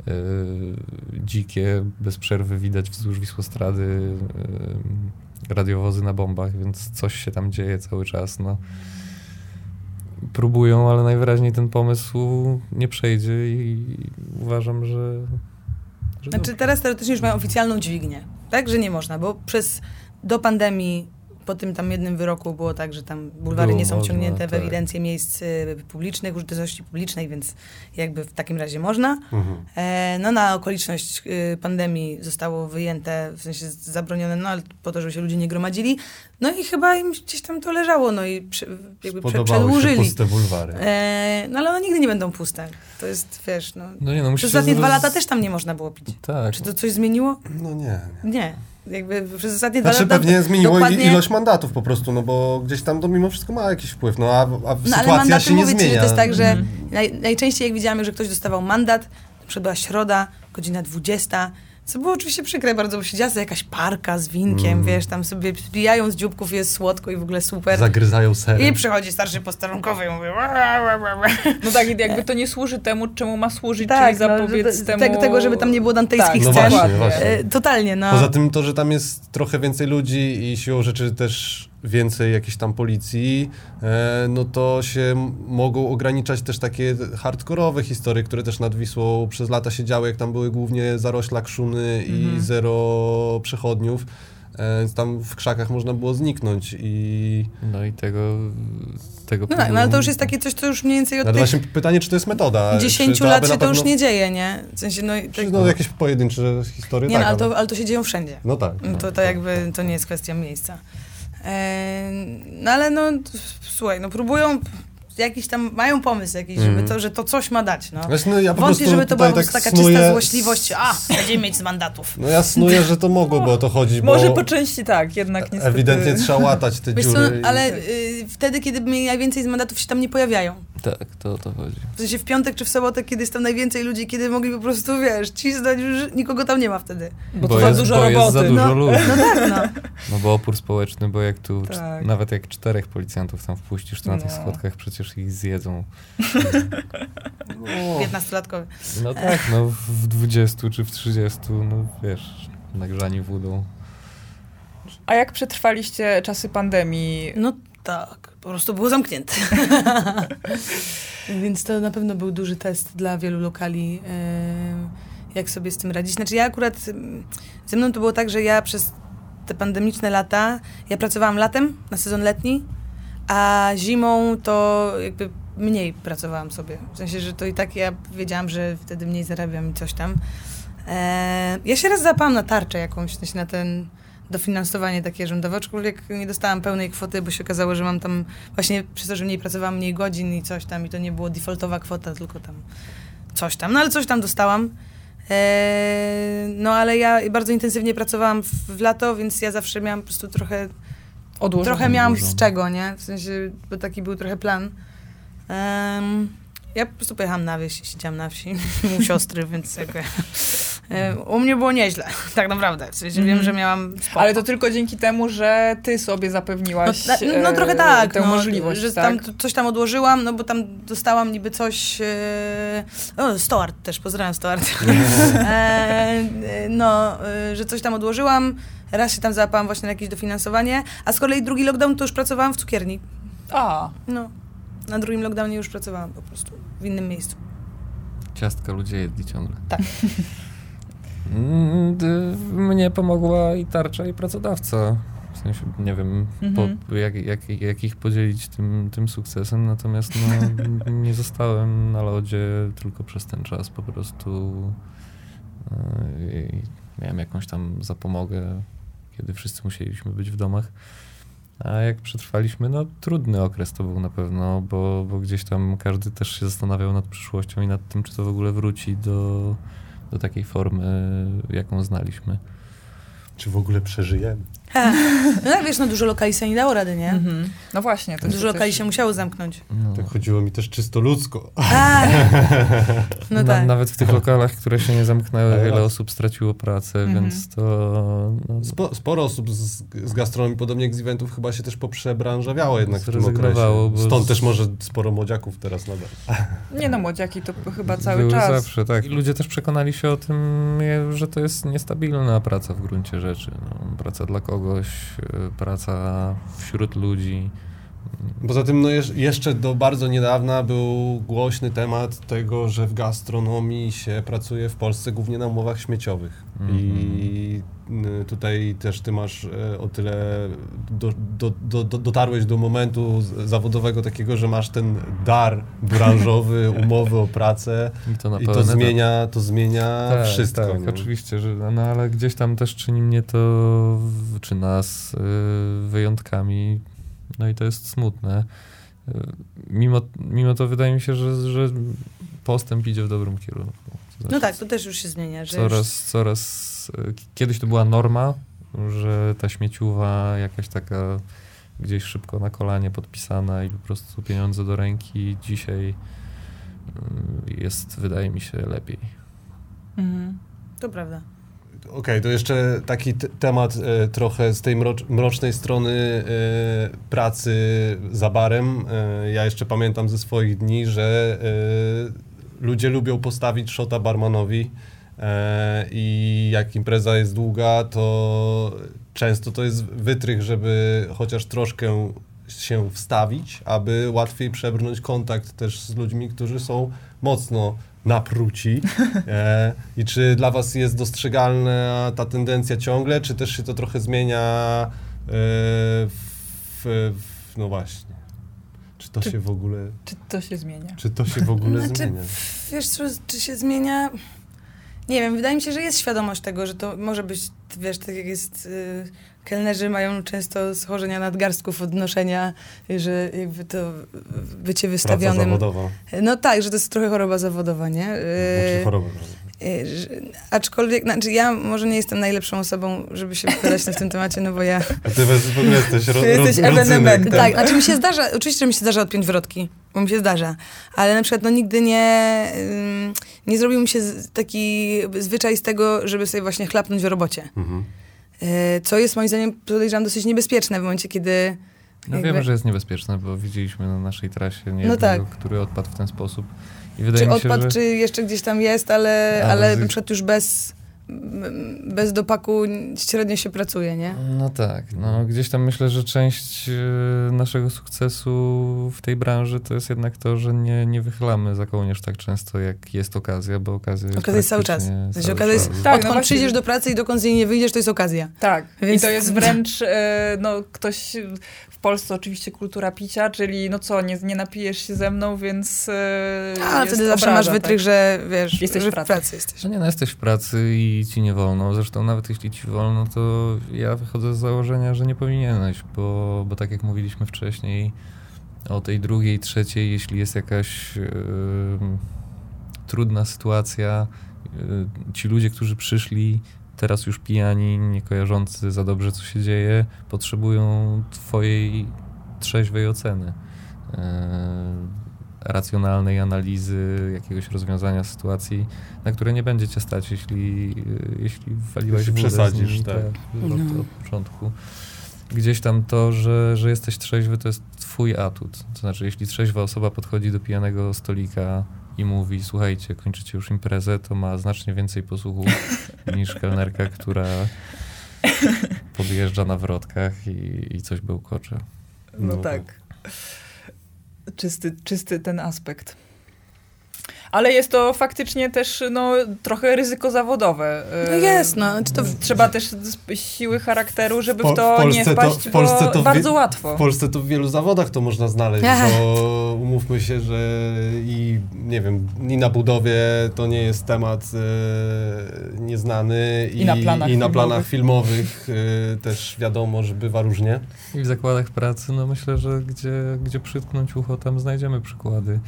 Yy, dzikie, bez przerwy widać wzdłuż Wisłostrady yy, radiowozy na bombach, więc coś się tam dzieje cały czas. No. próbują, ale najwyraźniej ten pomysł nie przejdzie i uważam, że. że Znaczy dobrze. teraz teoretycznie już mają oficjalną dźwignię, tak? Że nie można, bo przez do pandemii po tym tam jednym wyroku było tak, że tam bulwary Było nie są można, wciągnięte w tak. ewidencję miejsc y, publicznych, użyteczności publicznej, więc jakby w takim razie można. Mhm. E, no na okoliczność y, pandemii zostało wyjęte, w sensie zabronione, no ale po to, żeby się ludzie nie gromadzili. No i chyba im gdzieś tam to leżało, no i przy, jakby prze, Podobały się przedłużyli. puste bulwary. E, no ale one nigdy nie będą puste. To jest, wiesz, no... No nie, no Przez ostatnie dwa lata też tam nie można było pić. Tak. Czy to coś zmieniło? No nie. nie. Nie. Jakby przez ostatnie dwa Znaczy lata... pewnie zmieniło dokładnie- ilość mandatów po prostu, no bo gdzieś tam to mimo wszystko ma jakiś wpływ, no a, a No ale sytuacja mandaty się nie mówię ci, zmienia. że to jest tak, że Mhm. naj, najczęściej jak widziałam, że ktoś dostawał mandat, na była środa, godzina 20, co było oczywiście przykre bardzo, bo siedziała sobie jakaś parka z winkiem, Mm. wiesz, tam sobie pijają z dzióbków, jest słodko i w ogóle super. Zagryzają serem. I przychodzi starszy posterunkowy i mówi. No tak, i jakby to nie służy temu, czemu ma służyć, Tak, czyli no, zapobiec że- temu... tego- tego, żeby tam nie było dantejskich No scen. właśnie, dokładnie. właśnie. E, Totalnie, no. Poza tym to, że tam jest trochę więcej ludzi i siłą rzeczy też więcej jakiejś tam policji, e, no to się mogą ograniczać też takie hardkorowe historie, które też nad Wisłą przez lata się działy, jak tam były głównie zarośla, krzuny i Mhm. zero przechodniów. E, Więc tam w krzakach można było zniknąć i... No i tego. tego No tak, no ale to już jest takie coś, co już mniej więcej od Ale tych właśnie pytanie, czy to jest metoda? 10 czy to lat się na to już pewno- nie dzieje, nie? W sensie, no, i tak, no jakieś pojedyncze historie, nie, tak, no, ale, to, ale to się dzieją wszędzie. No tak. No To, to jakby to nie jest kwestia miejsca. E, no ale no, słuchaj, no próbują, jakiś tam, mają pomysł jakiś, żeby Mhm. to, że to coś ma dać, no. Znaczy, no ja po Wątpię, żeby to była tak taka snuję- czysta złośliwość, a, będziemy mieć z mandatów. No ja snuję, że to mogłoby o to chodzić, bo Może po części tak, jednak niestety... ewidentnie trzeba łatać te Wiesz dziury. i- ale y, wtedy, kiedy mieli najwięcej z mandatów, się tam nie pojawiają. Tak, to o to chodzi. W sensie w piątek czy w sobotę, kiedy jest tam najwięcej ludzi, kiedy mogli po prostu, wiesz, cisnąć, już nikogo tam nie ma wtedy. Bo to za jest, dużo bo roboty. Jest za dużo No. ludzi. No tak, no. No bo opór społeczny, bo jak tu Tak. nawet jak czterech policjantów tam wpuścisz, to na tych No. schodkach przecież ich zjedzą. 15-latkowy. No tak, no w 20 czy w 30, no wiesz, nagrzani wódą. A jak przetrwaliście czasy pandemii? No tak, po prostu było zamknięte. Więc to na pewno był duży test dla wielu lokali, em, jak sobie z tym radzić. Znaczy ja akurat, em, ze mną to było tak, że ja przez te pandemiczne lata, ja pracowałam latem na sezon letni, a zimą to jakby mniej pracowałam sobie. W sensie, że to i tak ja wiedziałam, że wtedy mniej zarabiam i coś tam. E, ja się raz zapałam na tarczę jakąś, na ten dofinansowanie takie rządowe, aczkolwiek nie dostałam pełnej kwoty, bo się okazało, że mam tam właśnie przez to, że mniej pracowałam, mniej godzin i coś tam i to nie było defaultowa kwota, tylko tam coś tam. No ale coś tam dostałam. E, no ale ja bardzo intensywnie pracowałam w, w lato, więc ja zawsze miałam po prostu trochę Odłożone. Trochę miałam z Odłożone. czego, nie? W sensie, bo taki był trochę plan. Em, ja po prostu pojechałam na wieś, siedziałam na wsi u siostry, więc jakby... U mnie było nieźle, tak naprawdę. W sensie wiem, Mhm. że miałam spoko. Ale to tylko dzięki temu, że ty sobie no, zapewniłaś na- no e, trochę tak, tę no, możliwość, że tak? tam coś tam odłożyłam, no bo tam dostałam niby coś... E, o, Stoart też, pozdrawiam Stoart. e, no, że coś tam odłożyłam, raz się tam załapałam właśnie na jakieś dofinansowanie, a z kolei drugi lockdown to już pracowałam w cukierni. A, No, na drugim lockdownie już pracowałam po prostu w innym miejscu. Ciastka ludzie jedli ciągle. Tak. Mm, Mnie pomogła i tarcza, i pracodawca. W sensie, nie wiem, Mhm. po, jak, jak, jak ich podzielić tym, tym sukcesem, natomiast no, nie zostałem na lodzie tylko przez ten czas. Po prostu i miałem jakąś tam zapomogę, kiedy wszyscy musieliśmy być w domach. A jak przetrwaliśmy, no trudny okres to był na pewno, bo, bo gdzieś tam każdy też się zastanawiał nad przyszłością i nad tym, czy to w ogóle wróci do, do takiej formy, jaką znaliśmy. Czy w ogóle przeżyjemy? No jak wiesz, no dużo lokali sobie nie dało rady, nie? mhm. no właśnie. To Dużo się lokali też- się musiało zamknąć. No. Tak chodziło mi też czysto ludzko. A, no Na, tak. Nawet w tych lokalach, które się nie zamknęły, wiele raz. osób straciło pracę, Mhm. więc to... No, Spo, sporo osób z, z gastronomii, podobnie jak z eventów, chyba się też poprzebranżawiało jednak w tym okresie. Stąd z- też może sporo młodziaków teraz nadal. Nie no, młodziaki to chyba cały były czas. zawsze, tak. I ludzie też przekonali się o tym, że to jest niestabilna praca w gruncie rzeczy. No, praca dla kogoś, y, praca wśród ludzi, Poza tym no jeszcze do bardzo niedawna był głośny temat tego, że w gastronomii się pracuje w Polsce głównie na umowach śmieciowych. I y, tutaj też ty masz e, o tyle do, do, do, do, dotarłeś do momentu zawodowego takiego, że masz ten dar branżowy, umowy o pracę I to i to zmienia, to zmienia Tak, wszystko. Tak, nie? oczywiście, że, no ale gdzieś tam też czyni mnie to, czy nas y, wyjątkami, no i to jest smutne. Y, Mimo, mimo to wydaje mi się, że, że postęp idzie w dobrym kierunku. No tak, to też już się zmienia. Że Coraz, coraz, y, kiedyś to była norma, że ta śmieciuwa jakaś taka gdzieś szybko na kolanie podpisana i po prostu pieniądze do ręki. Dzisiaj y, jest, wydaje mi się, lepiej. Mhm. Już, to prawda. Okej, to jeszcze taki t- temat e, trochę z tej mrocz- mrocznej strony e, pracy za barem. E, ja jeszcze pamiętam ze swoich dni, że e, ludzie lubią postawić szota barmanowi e, i jak impreza jest długa, to często to jest wytrych, żeby chociaż troszkę się wstawić, aby łatwiej przebrnąć kontakt też z ludźmi, którzy są mocno napruci. E, I czy dla was jest dostrzegalna ta tendencja ciągle, czy też się to trochę zmienia e, w, w, no właśnie. Czy to Czy- się w ogóle, Czy to się zmienia? czy to się w ogóle Znaczy, zmienia? Wiesz co, czy się zmienia? Nie wiem, wydaje mi się, że jest świadomość tego, że to może być, wiesz, tak jak jest, y, kelnerzy mają często schorzenia nadgarstków od noszenia, że jakby to bycie Praca wystawionym... zawodowa. No tak, że to jest trochę choroba zawodowa, nie? Znaczy Y, choroba. Y, Aczkolwiek, znaczy ja może nie jestem najlepszą osobą, żeby się wypowiadać w tym temacie, no bo ja... A ty w ogóle jesteś ro, jesteś ewenementem. Tak, znaczy mi się zdarza, oczywiście, że mi się zdarza odpiąć wrotki, bo mi się zdarza, ale na przykład no nigdy nie, nie zrobił mi się taki zwyczaj z tego, żeby sobie właśnie chlapnąć w robocie. Mhm. Y, Co jest moim zdaniem, podejrzewam, dosyć niebezpieczne w momencie, kiedy... No jakby- wiemy, że jest niebezpieczne, bo widzieliśmy na naszej trasie niejednego, No tak. który odpadł w ten sposób. I wydaje Czy mi się, odpad, że... czy jeszcze gdzieś tam jest, ale, Ale ale z- na przykład już bez, bez dopaku średnio się pracuje, nie? No tak, no gdzieś tam myślę, że część e, naszego sukcesu w tej branży to jest jednak to, że nie, nie wychylamy za kołnierz tak często, jak jest okazja, bo okazja jest Okazja jest cały czas. sensie cały okazja jest, czas. Tak, no odkąd właśnie. przyjdziesz do pracy i dokąd z niej nie wyjdziesz, to jest okazja. Tak. Więc- I to jest wręcz, e, no ktoś w Polsce oczywiście kultura picia, czyli no co, nie, nie napijesz się ze mną, więc e, A wtedy zawsze obraza, masz wytrych, tak? że wiesz, Jesteś że w w pracy. pracy jesteś. No nie, no jesteś w pracy i ci nie wolno. Zresztą nawet jeśli ci wolno, to ja wychodzę z założenia, że nie powinieneś, bo, bo tak jak mówiliśmy wcześniej o tej drugiej, trzeciej, jeśli jest jakaś em, trudna sytuacja, y, ci ludzie, którzy przyszli teraz już pijani, nie kojarzący za dobrze, co się dzieje, potrzebują twojej trzeźwej oceny. e, racjonalnej analizy jakiegoś rozwiązania sytuacji, na które nie będzie cię stać, jeśli, jeśli waliłeś Jeśli przesadzisz, nimi, tak. od, No. od początku. Gdzieś tam to, że, że jesteś trzeźwy, to jest twój atut. To znaczy, jeśli trzeźwa osoba podchodzi do pijanego stolika i mówi, słuchajcie, kończycie już imprezę, to ma znacznie więcej posłuchu niż kelnerka, która podjeżdża na wrotkach i, i coś bełkocze. No, No tak. Czysty, czysty ten aspekt. Ale jest to faktycznie też no, trochę ryzyko zawodowe. No E, jest, no. Czy to Trzeba też siły charakteru, żeby Po- w to w nie to- wpaść, w Polsce bo to bardzo wie- łatwo. W Polsce to w wielu zawodach to można znaleźć, Aha. bo umówmy się, że i nie wiem, i na budowie to nie jest temat e, nieznany I na planach i na filmowych. planach filmowych e, też wiadomo, że bywa różnie. I w zakładach pracy, no myślę, że gdzie, gdzie przytknąć ucho, tam znajdziemy przykłady.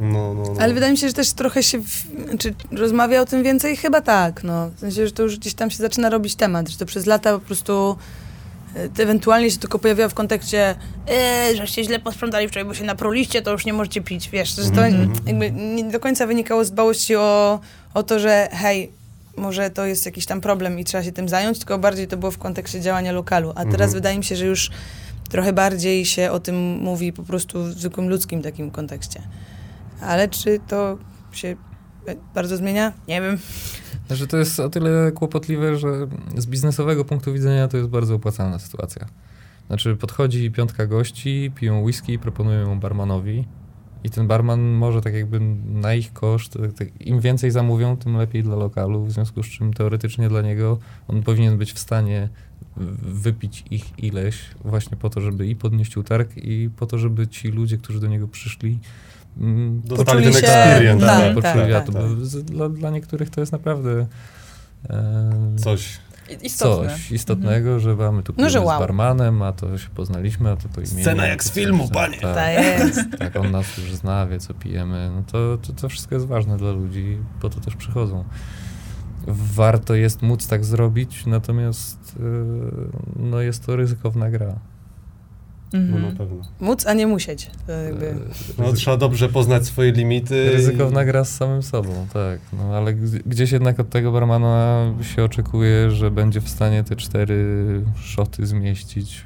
No, no, no. ale wydaje mi się, że też trochę się, w, czy rozmawia o tym więcej? Chyba tak, no. W sensie, że to już gdzieś tam się zaczyna robić temat, że to przez lata po prostu e, ewentualnie się tylko pojawiało w kontekście eee, żeście źle posprzątali wczoraj, bo się napruliście, to już nie możecie pić, wiesz, że to Mhm. jakby nie do końca wynikało z dbałości o, o to, że hej, może to jest jakiś tam problem i trzeba się tym zająć, tylko bardziej to było w kontekście działania lokalu. A teraz Mhm. wydaje mi się, że już trochę bardziej się o tym mówi po prostu w zwykłym ludzkim takim kontekście. Ale czy to się bardzo zmienia? Nie wiem. Znaczy to jest o tyle kłopotliwe, że z biznesowego punktu widzenia to jest bardzo opłacalna sytuacja. Znaczy podchodzi piątka gości, piją whisky i proponują ją barmanowi. I ten barman może tak jakby na ich koszt, tak, tak, im więcej zamówią, tym lepiej dla lokalu, w związku z czym teoretycznie dla niego on powinien być w stanie wypić ich ileś właśnie po to, żeby i podnieść utarg i po to, żeby ci ludzie, którzy do niego przyszli Dostali ten experience. Tak, tak, tak, tak, tak. Dla, dla niektórych to jest naprawdę e, coś Istotne. coś istotnego, mhm. że mamy tu no, że wow. z barmanem, a to się poznaliśmy, a to po imieniu. Scena jak z filmu, panie! Tak, tak, jest. tak, on nas już zna, wie co pijemy. No to, to, to wszystko jest ważne dla ludzi, po to też przychodzą. Warto jest móc tak zrobić, natomiast yy, no jest to ryzykowna gra. Mhm. No na pewno. Móc, a nie musieć. Jakby... No, trzeba dobrze poznać swoje limity. Ryzykowna i... gra z samym sobą, tak. No, ale gdzieś jednak od tego barmana się oczekuje, że będzie w stanie te cztery szoty zmieścić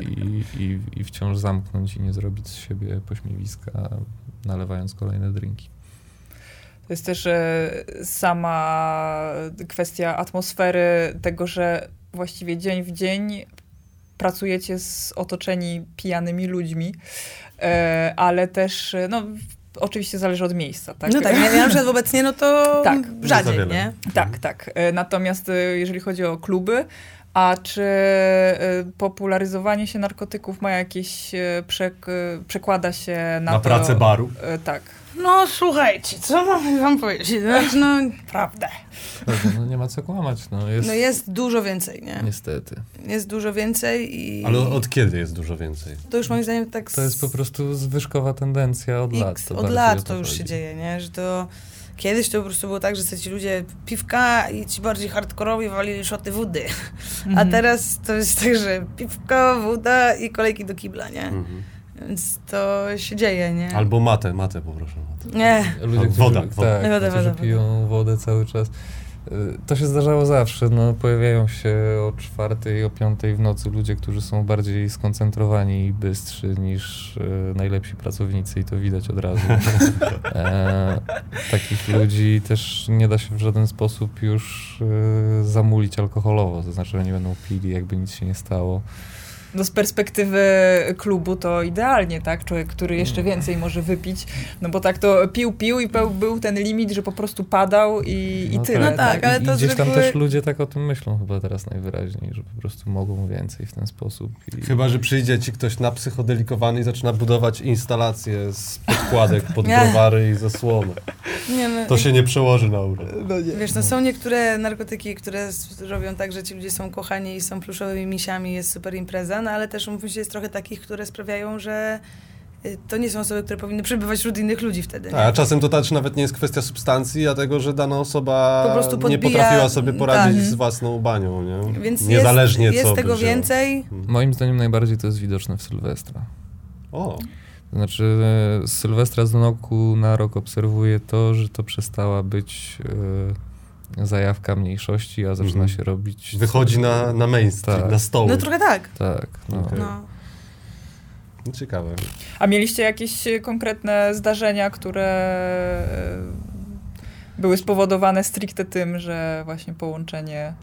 i, i, i wciąż zamknąć i nie zrobić z siebie pośmiewiska, nalewając kolejne drinki. To jest też e, sama kwestia atmosfery, tego, że właściwie dzień w dzień pracujecie z otoczeni pijanymi ludźmi, e, ale też, e, no, oczywiście zależy od miejsca, tak? No tak, ja, ja na przykład obecnie, no to tak. rzadziej, nie? Tak, tak. E, natomiast jeżeli chodzi o kluby, a czy popularyzowanie się narkotyków ma jakieś, przek przekłada się na, na to, pracę baru? Tak. No słuchajcie, co mam wam powiedzieć? Znaczy, no, prawda. No, nie ma co kłamać. No jest, no jest dużo więcej, nie? Niestety. Jest dużo więcej i... Ale od kiedy jest dużo więcej? To już moim zdaniem tak... Z... To jest po prostu zwyżkowa tendencja od X, lat. To od lat to, już chodzi. się dzieje, nie? Że to... Kiedyś to po prostu było tak, że ci ludzie piwka i ci bardziej hardkorowi walili szoty wody. Mhm. A teraz to jest tak, że piwka, woda i kolejki do kibla, nie? Mhm. Więc to się dzieje, nie? Albo matę, matę poproszę. Nie. Ludzie, którzy, woda, woda. Tak, woda, którzy woda, piją wodę cały czas. Y, to się zdarzało zawsze. No, pojawiają się o czwartej, o piątej w nocy ludzie, którzy są bardziej skoncentrowani i bystrzy niż e, najlepsi pracownicy i to widać od razu. e, takich ludzi też nie da się w żaden sposób już e, zamulić alkoholowo, to znaczy, że nie będą pili, jakby nic się nie stało no z perspektywy klubu to idealnie, tak? Człowiek, który jeszcze mm. więcej może wypić, no bo tak to pił, pił i był ten limit, że po prostu padał i, i no tyle. Tak, no tak, ale to I gdzieś tam też ludzie tak o tym myślą chyba teraz najwyraźniej, że po prostu mogą więcej w ten sposób. I... Chyba, że przyjdzie ci ktoś na psychodelikowany i zaczyna budować instalacje z podkładek pod browary i zasłony. Nie, no, to się nie przełoży na urok. No nie. Wiesz, no są niektóre narkotyki, które robią tak, że ci ludzie są kochani i są pluszowymi misiami, jest super impreza, no ale też umówmy się, jest trochę takich, które sprawiają, że y, to nie są osoby, które powinny przebywać wśród innych ludzi wtedy. A, czasem to też nawet nie jest kwestia substancji, a tego, że dana osoba po prostu podbija, nie potrafiła sobie poradzić tak. z własną banią, nie? Więc Niezależnie jest, jest co tego więcej. Hmm. Moim zdaniem najbardziej to jest widoczne w Sylwestra. O. To znaczy z Sylwestra z roku na rok obserwuję to, że to przestała być... Yy, zajawka mniejszości, a zaczyna mhm. się robić... Wychodzi na, na mainstream, tak. na stoły. No trochę tak. Tak, no. Okay. no. no. Ciekawe. A mieliście jakieś konkretne zdarzenia, które e, były spowodowane stricte tym, że właśnie połączenie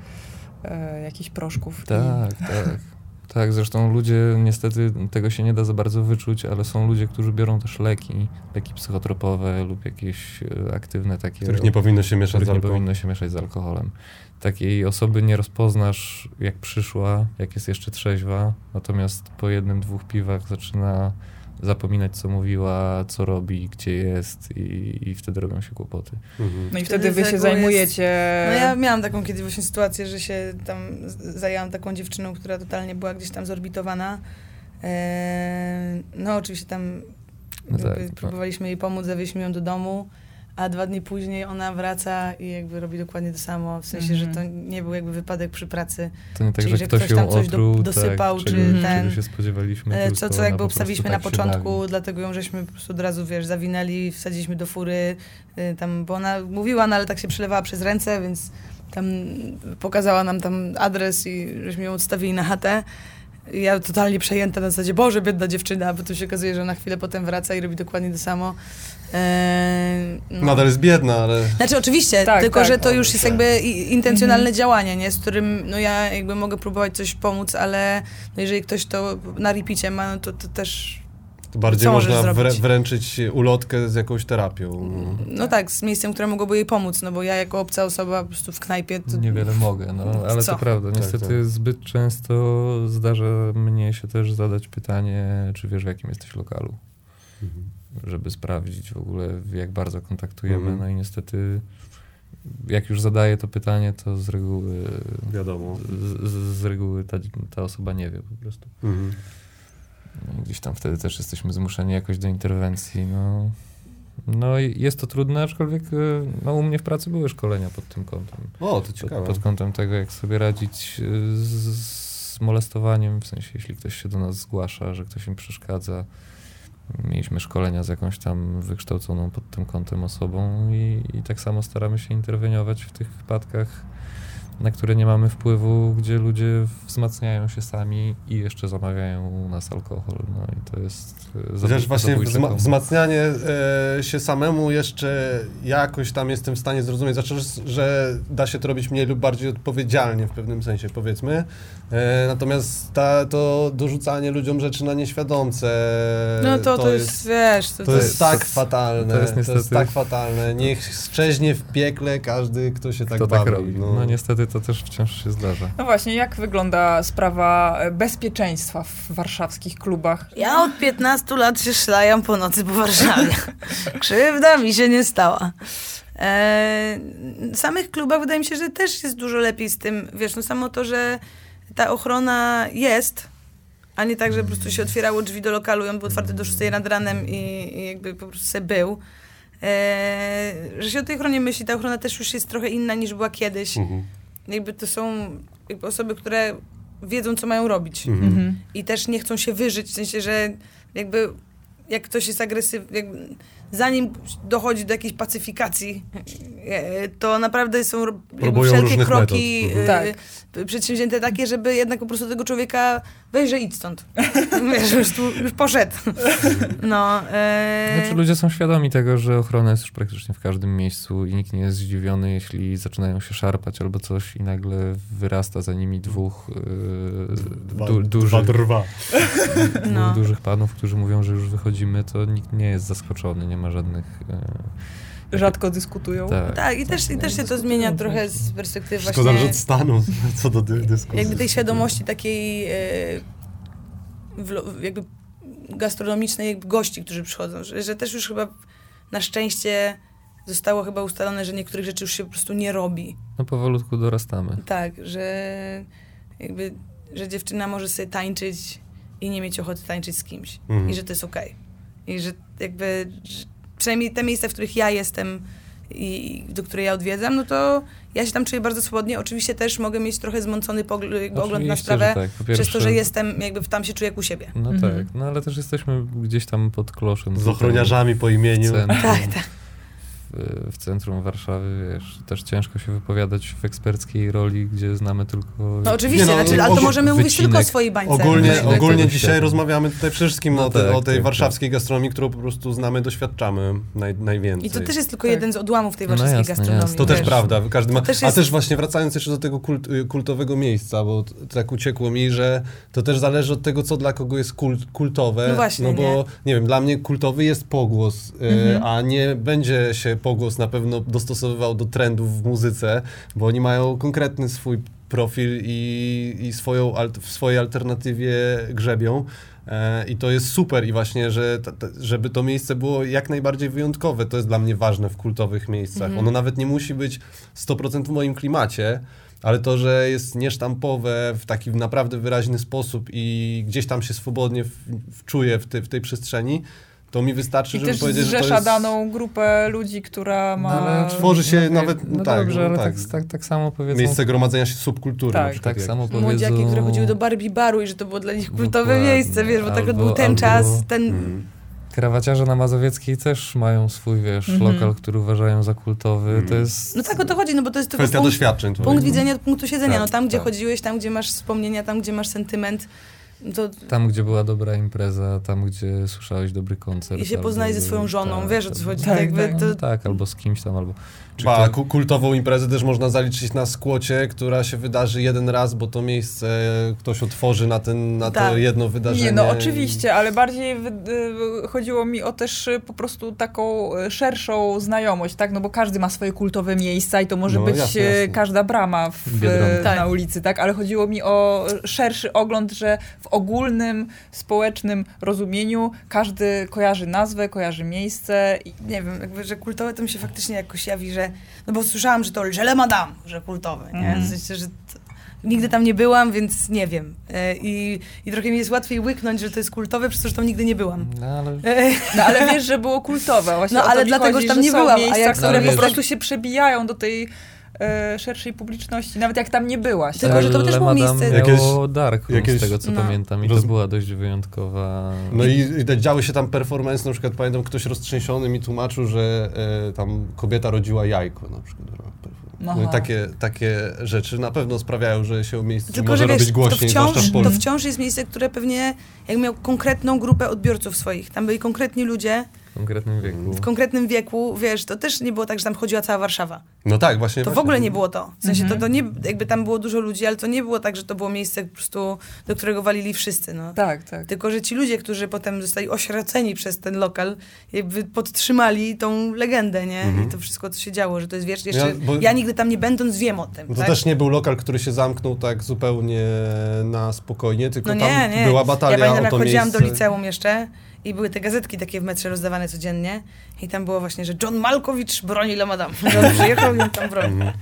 e, jakichś proszków. Tak, i... tak. Tak, zresztą ludzie, niestety tego się nie da za bardzo wyczuć, ale są ludzie, którzy biorą też leki, leki psychotropowe lub jakieś e, aktywne takie... Których nie powinno się mieszać z alkoholem. nie powinno się mieszać z alkoholem. Takiej osoby nie rozpoznasz jak przyszła, jak jest jeszcze trzeźwa, natomiast po jednym, dwóch piwach zaczyna zapominać, co mówiła, co robi, gdzie jest i, i wtedy robią się kłopoty. Mhm. No i wtedy, wtedy wy się zajmujecie... Jest... No ja miałam taką kiedyś właśnie sytuację, że się tam zajęłam taką dziewczyną, która totalnie była gdzieś tam zorbitowana. Eee, no oczywiście tam no tak, próbowaliśmy jej pomóc, zawieźliśmy ją do domu a dwa dni później ona wraca i jakby robi dokładnie to samo, w sensie, że to mhm. nie był jakby wypadek przy pracy. To nie tak, Czyli, że, ktoś, ktoś tam coś otruł, do, dosypał, tak, czy czego, ten... Czego się spodziewaliśmy. Co, co jakby obstawiliśmy na tak początku, dlatego ją żeśmy po prostu od razu, wiesz, zawinęli, wsadziliśmy do fury, y, tam, bo ona mówiła, no ale tak się przelewała przez ręce, więc tam pokazała nam tam adres i żeśmy ją odstawili na chatę. ja totalnie przejęta na zasadzie, Boże, biedna dziewczyna, bo tu się okazuje, że na chwilę potem wraca i robi dokładnie to samo. Eee, no. Nadal jest biedna, ale... Znaczy oczywiście, Tak, tylko tak, że to no, już jest tak. jakby intencjonalne działanie, nie? Z którym no ja jakby mogę próbować coś pomóc, ale no jeżeli ktoś to na repicie ma, no to, to też To bardziej można wrę- wręczyć ulotkę z jakąś terapią. no tak, z miejscem, które mogłoby jej pomóc, no bo ja jako obca osoba po prostu w knajpie to Niewiele mogę, no ale Co? to prawda. Niestety tak. zbyt często zdarza mnie się też zadać pytanie, czy wiesz w jakim jesteś lokalu, Mhm. Żeby sprawdzić w ogóle jak bardzo kontaktujemy. Mhm. No i niestety jak już zadaję to pytanie, to z reguły, Wiadomo. z, z- z reguły ta, ta osoba nie wie po prostu. Mhm. No gdzieś tam wtedy też jesteśmy zmuszeni jakoś do interwencji. No, no i jest to trudne, aczkolwiek e, no, u mnie w pracy były szkolenia pod tym kątem. O, to Pod, ciekawe. pod kątem tego, jak sobie radzić e, z, z molestowaniem, w sensie jeśli ktoś się do nas zgłasza, że ktoś im przeszkadza. Mieliśmy szkolenia z jakąś tam wykształconą pod tym kątem osobą i, i tak samo staramy się interweniować w tych wypadkach, na które nie mamy wpływu, gdzie ludzie wzmacniają się sami i jeszcze zamawiają u nas alkohol. No i to jest e, Chociaż zabój- właśnie wzma- wzmacnianie e, się samemu jeszcze jakoś tam jestem w stanie zrozumieć, znaczy, że da się to robić mniej lub bardziej odpowiedzialnie w pewnym sensie, powiedzmy. E, natomiast ta, to dorzucanie ludziom rzeczy na nieświadomce no to, to, jest, wiesz, to, to to jest tak fatalne. to jest To jest niestety- tak fatalne. Niech szczeźnie w piekle każdy, kto się tak Kto bawi. tak robi. No. niestety to też wciąż się zdarza. No właśnie, jak wygląda sprawa e, bezpieczeństwa w warszawskich klubach? Ja od 15 lat się szlajam po nocy po Warszawie. Krzywda mi się nie stała. E, w samych klubach wydaje mi się, że też jest dużo lepiej z tym, wiesz, no samo to, że ta ochrona jest, a nie tak, że po prostu się otwierało drzwi do lokalu i on był otwarty do 6 nad ranem i, i jakby po prostu se był. E, że się o tej ochronie myśli, ta ochrona też już jest trochę inna niż była kiedyś. Mhm. Jakby to są jakby osoby, które wiedzą, co mają robić Mhm. Mhm. i też nie chcą się wyżyć, w sensie, że jakby jak ktoś jest agresywny, jakby, zanim dochodzi do jakiejś pacyfikacji, e, to naprawdę są Próbują wszelkie kroki metod. e, Tak. p- przedsięwzięte takie, żeby jednak po prostu tego człowieka weź, że idź stąd. Wiesz, już, tu, już poszedł. No, e, Znaczy ludzie są świadomi tego, że ochrona jest już praktycznie w każdym miejscu i nikt nie jest zdziwiony, jeśli zaczynają się szarpać albo coś i nagle wyrasta za nimi dwóch yy, du, dużych, drwa. dwóch No. dużych panów, którzy mówią, że już wychodzimy, to nikt nie jest zaskoczony, nie ma żadnych... Yy, Rzadko dyskutują. tak, tak, i też, i też się to zmienia trochę z perspektywy Wszystko właśnie... zależy od stanu, co do dy- dyskusji. jakby tej świadomości takiej e, wlo- jakby gastronomicznej jakby gości, którzy przychodzą, że, że też już chyba na szczęście zostało chyba ustalone, że niektórych rzeczy już się po prostu nie robi. No powolutku dorastamy. Tak, że jakby, że dziewczyna może sobie tańczyć i nie mieć ochoty tańczyć z kimś. Mhm. I że to jest okej. I że jakby, że przynajmniej te miejsca, w których ja jestem i do której ja odwiedzam, no to ja się tam czuję bardzo swobodnie. Oczywiście też mogę mieć trochę zmącony pogl- ogląd na Oczywiście, sprawę, tak. Po przez to, pierwsze- że jestem, jakby tam się czuję jak u siebie. No Mhm. tak, no ale też jesteśmy gdzieś tam pod kloszem. Z ochroniarzami po imieniu. Tak, tak. W, centrum Warszawy, wiesz, też ciężko się wypowiadać w eksperckiej roli, gdzie znamy tylko... No oczywiście, Nie no, znaczy, ale to możemy mówić tylko o wycinek. swojej bańce. Ogólnie, Wycinek ogólnie dzisiaj świata. rozmawiamy tutaj przede wszystkim No o, te, tak, o tej tak, warszawskiej gastronomii, którą po prostu znamy, doświadczamy naj, najwięcej. I to też jest tylko Tak. jeden z odłamów tej No warszawskiej jasne, gastronomii. jasne. To też wiesz. prawda, każdy ma. Też A jest- też właśnie wracając jeszcze do tego kult, y, kultowego miejsca, bo tak uciekło mi, że to też zależy od tego, co dla kogo jest kult, kultowe. No właśnie, bo nie? wiem, dla mnie kultowy jest pogłos, y, Mhm. a nie będzie się pogłos na pewno dostosowywał do trendów w muzyce, bo oni mają konkretny swój profil i, i swoją, w swojej alternatywie grzebią. E, I to jest super i właśnie, że ta, ta, żeby to miejsce było jak najbardziej wyjątkowe, to jest dla mnie ważne w kultowych miejscach. Mhm. Ono nawet nie musi być 100% w moim klimacie, ale to, że jest niesztampowe w taki naprawdę wyraźny sposób i gdzieś tam się swobodnie w, w, ty, w tej przestrzeni, to mi wystarczy, I żeby też powiedzieć, że to jest... daną grupę ludzi, która ma... No, ale Tworzy się no, nawet, No tak, dobrze, no ale tak. tak, tak, tak samo powiedzą... Miejsce gromadzenia się subkultury Tak, przykład. tak jak- samo powiedzą... Młodziaki, które chodziły do Barbie baru i że to było dla nich kultowe Dokładnie. miejsce, wiesz, bo tak był ten albo- czas, ten... Mm. Krawaciarze na Mazowieckiej też mają swój, wiesz, Mhm. lokal, który uważają za kultowy. Mhm. To jest... No tak o to chodzi, no bo to jest Kwestia punkt, doświadczeń. punkt widzenia, punktu siedzenia. Tak, no tam, gdzie tak. chodziłeś, tam, gdzie masz wspomnienia, tam, gdzie masz sentyment, To, Tam, gdzie była dobra impreza, tam, gdzie słyszałeś dobry koncert. I się poznaje ze swoją żoną, tak, wiesz o co chodzi. Tak, jakby tak. to, Tak, albo z kimś tam, albo... Czy Ba, kultową imprezę też można zaliczyć na skłocie, która się wydarzy jeden raz, bo to miejsce ktoś otworzy na, ten, na to Tak. jedno wydarzenie. Nie, no oczywiście, ale bardziej y, chodziło mi o też y, po prostu taką y, szerszą znajomość, tak? No bo każdy ma swoje kultowe miejsca i to może No, być jasne, jasne. każda brama w, Tak. na ulicy, tak? Ale chodziło mi o szerszy ogląd, że w ogólnym, społecznym rozumieniu każdy kojarzy nazwę, kojarzy miejsce i nie wiem, jakby, że kultowe to mi się faktycznie jakoś jawi, że, no bo słyszałam, że to Le Madame, że kultowe, nie? W sensie, że to, nigdy tam nie byłam, więc nie wiem. E, I, I trochę mi jest łatwiej łyknąć, że to jest kultowe, przez to, że tam nigdy nie byłam. No, ale E, No ale wiesz, że było kultowe. Właśnie No, ale dlatego, chodzi, że tam nie byłam, a miejsca, jak które po prostu się przebijają do tej e, szerszej publiczności, nawet jak tam nie byłaś. Tylko, że to też było miejsce- Jakieś- dark jakieś- z tego co no. pamiętam i Roz- to była dość wyjątkowa... No i, i działy się tam performance, na przykład pamiętam ktoś roztrzęsiony mi tłumaczył, że e, tam kobieta rodziła jajko na przykład. No i takie, takie rzeczy na pewno sprawiają, że się o miejscu Tylko, może że wiesz, robić głośniej, to wciąż, w to wciąż jest miejsce, które pewnie jak miał konkretną grupę odbiorców swoich. Tam byli konkretni ludzie konkretnym wieku. w konkretnym wieku, wiesz, to też nie było tak, że tam chodziła cała Warszawa. No tak, właśnie. To w właśnie. ogóle nie było to. W sensie Mhm. to, to nie, jakby tam było dużo ludzi, ale to nie było tak, że to było miejsce po prostu, do którego walili wszyscy, no. Tak, tak. Tylko, że ci ludzie, którzy potem zostali oświeceni przez ten lokal, jakby podtrzymali tą legendę, nie? Mhm. I to wszystko, co się działo, że to jest, wiesz, jeszcze Ja- ja, bo- nigdy tam nie będąc wiem o tym, No to tak? też nie był lokal, który się zamknął tak zupełnie na spokojnie, tylko No tam nie, nie. była Ja batalia pamiętam, o jak to chodziłam miejsce. do liceum jeszcze i były te gazetki takie w metrze rozdawane codziennie i tam było właśnie, że John Malkowicz broni La Madame. Że przyjechał i on tam broni. Mhm.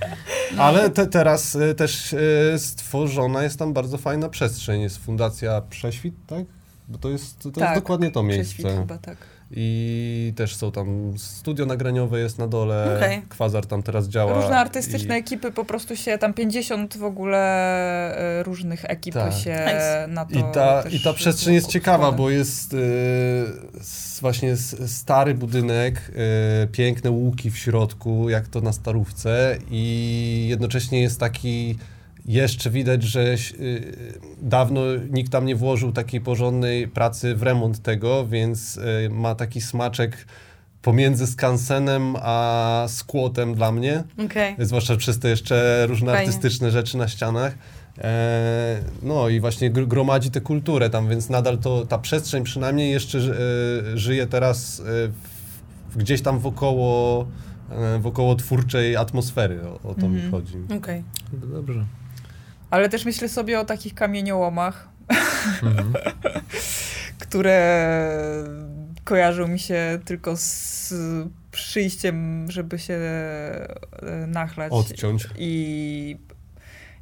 Ale te, teraz y, też y, stworzona jest tam bardzo fajna przestrzeń. Jest Fundacja Prześwit, tak? Bo to jest, to Tak, jest dokładnie to Prześwit miejsce. chyba, tak. I też są tam studio nagraniowe jest na dole, Okej. Kwazar tam teraz działa. Różne artystyczne i- ekipy po prostu się, tam 50 w ogóle e, różnych ekip Tak. się Nice. na to I ta, I ta przestrzeń jest ciekawa, bo jest y, s- właśnie stary budynek, y, piękne łuki w środku, jak to na starówce i jednocześnie jest taki, jeszcze widać, że y, dawno nikt tam nie włożył takiej porządnej pracy w remont tego, więc y, ma taki smaczek pomiędzy skansenem a skłotem dla mnie. Okej. Zwłaszcza przez te jeszcze różne Fajnie. artystyczne rzeczy na ścianach. E, no i właśnie gr- gromadzi tę kulturę tam, więc nadal to, ta przestrzeń przynajmniej jeszcze e, żyje teraz e, w, gdzieś tam wokoło, wokoło twórczej atmosfery, o, o to mi Mhm. chodzi. Okej. No Dobrze. Ale też myślę sobie o takich kamieniołomach, Mhm. które kojarzą mi się tylko z przyjściem, żeby się e, nachlać. Odciąć. I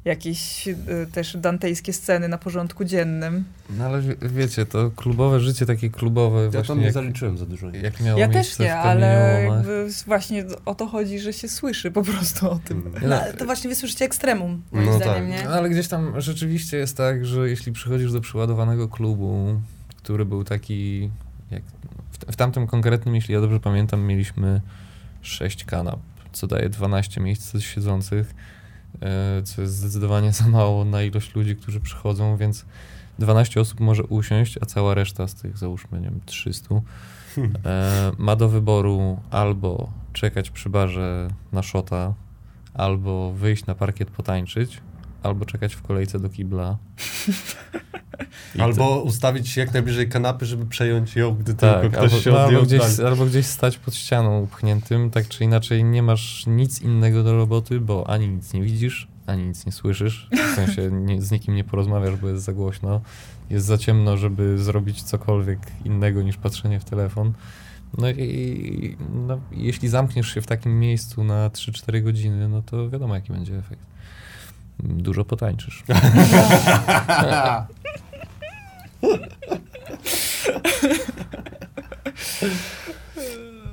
jakieś e, też dantejskie sceny na porządku dziennym. No ale wie, wiecie, to klubowe życie takie klubowe Ja właśnie tam nie jak, zaliczyłem za dużo. jak miało Ja też nie, ale właśnie o to chodzi, że się słyszy po prostu o tym. Mm. No, ale to właśnie wysłyszycie ekstremum, moim No zdaniem, tak. nie? No, ale gdzieś tam rzeczywiście jest tak, że jeśli przychodzisz do przeładowanego klubu, który był taki, jak w, w tamtym konkretnym, jeśli ja dobrze pamiętam, mieliśmy 6 kanap, co daje 12 miejsc siedzących, co jest zdecydowanie za mało na ilość ludzi, którzy przychodzą, więc 12 osób może usiąść, a cała reszta z tych, załóżmy, nie wiem, 300, e, ma do wyboru albo czekać przy barze na szota, albo wyjść na parkiet potańczyć, albo czekać w kolejce do kibla. Albo ustawić się jak najbliżej kanapy, żeby przejąć ją, gdy tak, tylko ktoś albo, się no, odjął. albo, gdzieś, albo gdzieś stać pod ścianą upchniętym, tak czy inaczej nie masz nic innego do roboty, bo ani nic nie widzisz, ani nic nie słyszysz, w sensie nie, z nikim nie porozmawiasz, bo jest za głośno, jest za ciemno, żeby zrobić cokolwiek innego niż patrzenie w telefon. No i no, jeśli zamkniesz się w takim miejscu na 3-4 godziny, no to wiadomo jaki będzie efekt. Dużo potańczysz.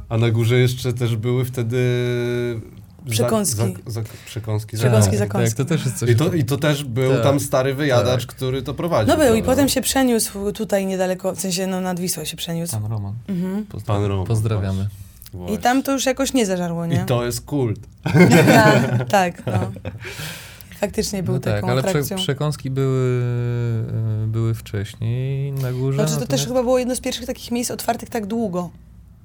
A na górze jeszcze też były wtedy... za- Przekąski. Za, za, przekąski. za- Przekąski, tak, zakąski. Tak, to też jest coś... I to, I to też był Tak. tam stary wyjadacz, Tak. który to prowadził. No był i potem się przeniósł tutaj niedaleko, w sensie no nad Wisłą się przeniósł. Pan Roman. Mhm. Pan Roman, Pozdrawiamy. Właśnie. I tam to już jakoś nie zażarło, nie? I to jest kult. tak, tak, no. Faktycznie był No tak, taką ale prze, atrakcją. przekąski były, e, były wcześniej na górze. Znaczy to też natomiast- chyba było jedno z pierwszych takich miejsc otwartych tak długo,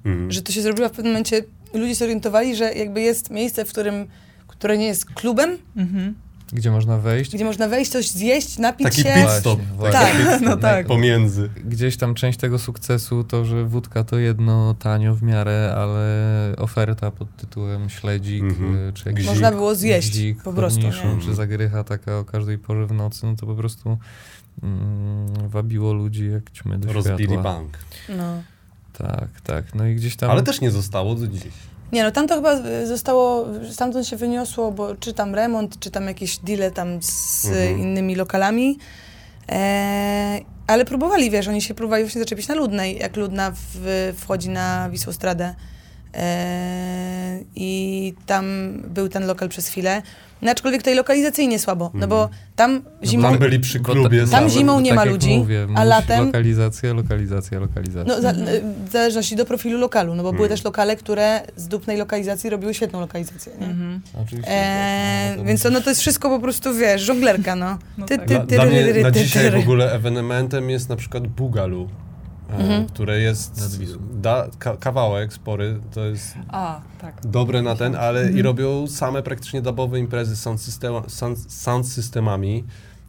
Mhm. że to się zrobiło w pewnym momencie, ludzie się orientowali, że jakby jest miejsce, w którym, które nie jest klubem, Mhm. Gdzie można wejść. gdzie można wejść, coś zjeść, napić Taki się. pit stop. Właśnie, taki Tak, pit stop no tak. Pomiędzy. Gdzieś tam część tego sukcesu to, że wódka to jedno tanio w miarę, ale oferta pod tytułem śledzik, Mhm. e, czy jakiś Można było zjeść Dzik, po prostu, nie? czy zagrycha taka o każdej porze w nocy, no to po prostu mm, wabiło ludzi jak ćmy do Rozbili światła. bank. No. Tak, tak. No i gdzieś tam... Ale też nie zostało do dziś. Nie no, tam to chyba zostało, stamtąd się wyniosło, bo czy tam remont, czy tam jakieś deale tam z Mhm. innymi lokalami. E, ale próbowali, wiesz, oni się próbowali właśnie zaczepić na Ludnej, jak Ludna w, wchodzi na Wisłostradę. E, I tam był ten lokal przez chwilę. No, aczkolwiek tutaj lokalizacyjnie słabo, no bo tam zimą... Tam byli przy klubie. ta- Tam same. zimą nie tak ma ludzi, mówię, a latem- Lokalizacja, lokalizacja, lokalizacja. No, za, w zależności do profilu lokalu, no bo były Mhm. też lokale, które z dupnej lokalizacji robiły świetną lokalizację, nie? Mhm. Oczywiście. Eee, tak, no to więc to, no to jest wszystko po prostu, wiesz, żonglerka, no. No Ty, tak. ty, Dla, ty, dla ry, mnie ry, ry, na ty, dzisiaj ty, w ry. ogóle ewenementem jest na przykład Bugalu, e, Mhm. które jest da, ka, kawałek spory, to jest A, tak. dobre na ten, ale Mhm. i robią same praktycznie dubowe imprezy z sound, systema, sound, sound systemami.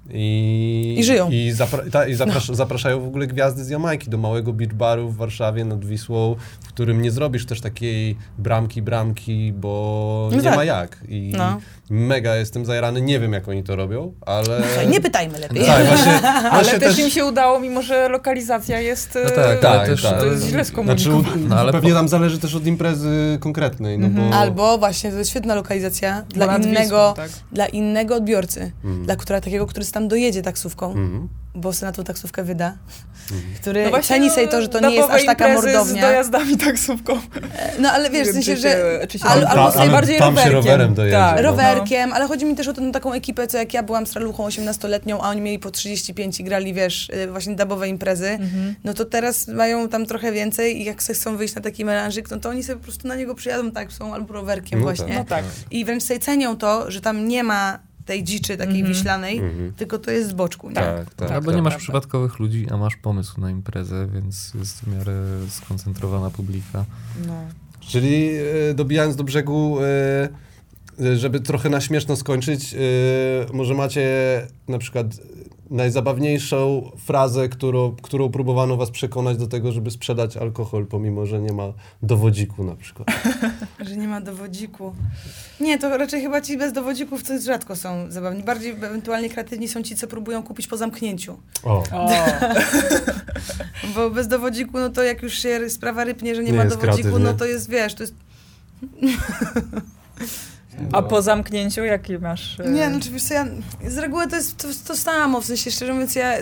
I, I żyją. I, zapra- ta, i zaprasz- zapraszają w ogóle gwiazdy z Jamajki do małego beach baru w Warszawie nad Wisłą, w którym nie zrobisz też takiej bramki, bramki, bo No nie tak. ma jak. I No. Mega jestem zajarany, nie wiem jak oni to robią, ale... Słuchaj, nie pytajmy lepiej. Tak, właśnie, Ale właśnie też im się udało, mimo że lokalizacja jest No e, tak, tak, ale też... tak. to jest źle Znaczy, skomunikowane. No, ale pewnie po- tam zależy też od imprezy konkretnej, no Mhm. bo... Albo właśnie, to jest świetna lokalizacja Bo dla nad Wisłą, innego, tak. dla innego odbiorcy, Mhm. dla która, takiego, który tam dojedzie taksówką, Mhm. bo sobie na tą taksówkę wyda, Mhm. który No właśnie, ceni sobie to, że to nie jest aż taka imprezy z mordownia. dojazdami taksówką. No ale wiesz, w sensie, czy że się- czy się al- tam- albo tam- sobie ale bardziej tam się rowerkiem. rowerem dojedzie. Tak, no. Ale chodzi mi też o tę taką ekipę, co jak ja byłam straluchą 18-letnią, a oni mieli po 35 i grali, wiesz, y, właśnie dubowe imprezy, Mhm. no to teraz mają tam trochę więcej i jak chcą wyjść na taki melanżyk, no to oni sobie po prostu na niego przyjadą taksą albo rowerkiem No właśnie. No tak. I wręcz sobie cenią to, że tam nie ma tej dziczy takiej Mhm. wiślanej, Mhm. tylko to jest z boczku. Nie? Tak, tak. Albo tak. nie masz prawda. przypadkowych ludzi, a masz pomysł na imprezę, więc jest w miarę skoncentrowana publika. No. Czyli e, dobijając do brzegu, e, żeby trochę na śmieszno skończyć, e, może macie na przykład najzabawniejszą frazę, którą, którą próbowano was przekonać do tego, żeby sprzedać alkohol, pomimo, że nie ma dowodziku na przykład. Że nie ma dowodziku. Nie, to raczej chyba ci bez dowodzików to rzadko są zabawni. Bardziej ewentualnie kreatywni są ci, co próbują kupić po zamknięciu. O, O, Bo bez dowodziku, no to jak już się sprawa rypnie, że nie, Nie ma dowodziku, kreatywny. no to jest, wiesz, to jest... a po zamknięciu jakie masz? e, Nie, no czy wiesz co, ja z reguły to jest to, to samo, w sensie szczerze mówiąc, ja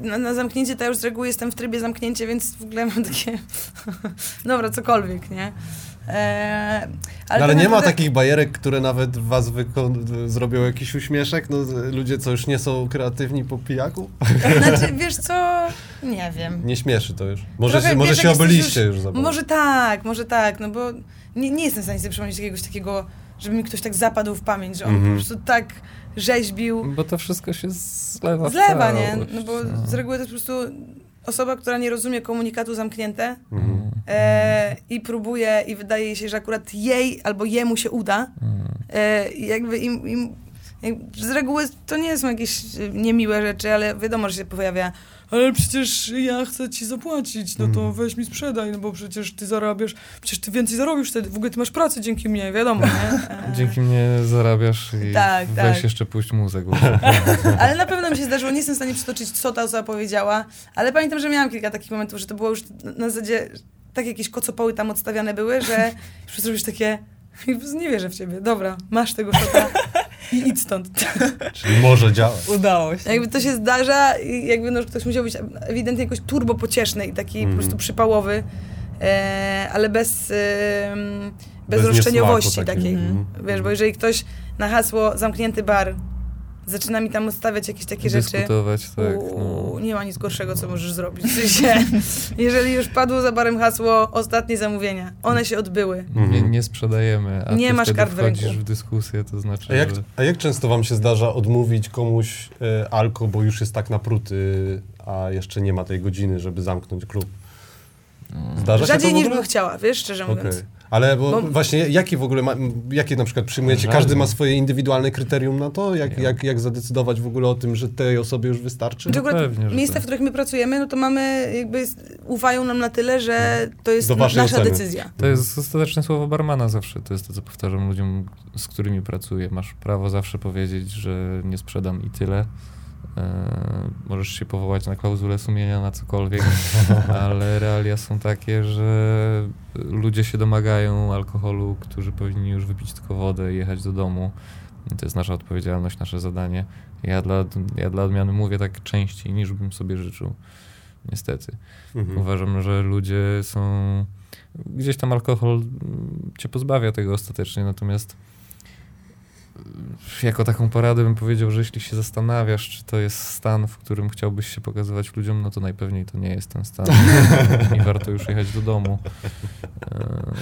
na, na zamknięcie to ja już z reguły jestem w trybie zamknięcia, więc w ogóle mam takie... Dobra, cokolwiek, nie? Eee, ale, tak ale nie ma takich bajerek, które nawet w was wyko- zrobią jakiś uśmieszek? No, ludzie, co już nie są kreatywni po pijaku? Znaczy, wiesz co, nie wiem. Nie śmieszy to już. Może, Trochę, się, może wiesz, się obyliście już, za bardzo. Może tak, może tak, no bo nie, nie jestem w stanie sobie przypomnieć jakiegoś takiego, żeby mi ktoś tak zapadł w pamięć, że on Mhm. po prostu tak rzeźbił. Bo to wszystko się zlewa Zlewa, nie? No bo no. z reguły to jest po prostu osoba, która nie rozumie komunikatu zamknięte Mhm. e, i próbuje i wydaje jej się, że akurat jej albo jemu się uda. Mm. E, jakby im, im z reguły to nie są jakieś niemiłe rzeczy, ale wiadomo, że się pojawia ale przecież ja chcę ci zapłacić, no to Mhm. weź mi sprzedaj, no bo przecież ty zarabiasz, przecież ty więcej zarobisz wtedy, w ogóle ty masz pracę dzięki mnie, wiadomo, nie? Dzięki mnie zarabiasz i Tak, weź tak. jeszcze puść muzę. Ale na pewno mi się zdarzyło, nie jestem w stanie przytoczyć, co ta osoba powiedziała, ale pamiętam, że miałam kilka takich momentów, że to było już na- na zasadzie, tak jakieś kocopoły tam odstawiane były, że już zrobisz takie, nie wierzę w ciebie, dobra, masz tego szota i idź stąd. Czyli może działać. Udało się. Jakby to się zdarza i jakby no, ktoś musiał być ewidentnie jakoś turbo pocieszny i taki po Mhm. prostu przypałowy, e, ale bez, em, bez, Bez roszczeniowości takiej. takiego. Mhm. Wiesz, bo jeżeli ktoś na hasło zamknięty bar zaczyna mi tam odstawiać jakieś takie rzeczy. Dyskutować, tak. Uuu, No. Nie ma nic gorszego, co możesz zrobić. W sensie, jeżeli już padło za barem hasło ostatnie zamówienia, one się odbyły. Nie, Mhm. nie sprzedajemy, a Nie ty masz kart w wchodzisz ręku. w dyskusję, to znaczy, A jak, że... a jak często wam się zdarza odmówić komuś e, alko, bo już jest tak napruty, a jeszcze nie ma tej godziny, żeby zamknąć klub? Zdarza się Rzadziej to w niż bym chciała, wiesz, szczerze Okej. mówiąc. Ale bo, Bo- właśnie, jakie w ogóle, ma, jakie na przykład przyjmujecie? Żadne. Każdy ma swoje indywidualne kryterium na to? Jak, Ja. jak, jak zadecydować w ogóle o tym, że tej osobie już wystarczy? Akurat pewnie, miejsca, tak. w których my pracujemy, no to mamy jakby, ufają nam na tyle, że to jest na, nasza oceny. decyzja. To jest ostateczne słowo barmana zawsze. To jest to, co powtarzam ludziom, z którymi pracuję. Masz prawo zawsze powiedzieć, że nie sprzedam i tyle. E, możesz się powołać na klauzulę sumienia, na cokolwiek, ale realia są takie, że ludzie się domagają alkoholu, którzy powinni już wypić tylko wodę i jechać do domu. To jest nasza odpowiedzialność, nasze zadanie. Ja dla, ja dla odmiany mówię tak częściej, niż bym sobie życzył. Niestety. Mhm. Uważam, że ludzie są. Gdzieś tam alkohol cię pozbawia tego ostatecznie, natomiast jako taką poradę bym powiedział, że jeśli się zastanawiasz, czy to jest stan, w którym chciałbyś się pokazywać ludziom, no to najpewniej to nie jest ten stan i warto już jechać do domu. E,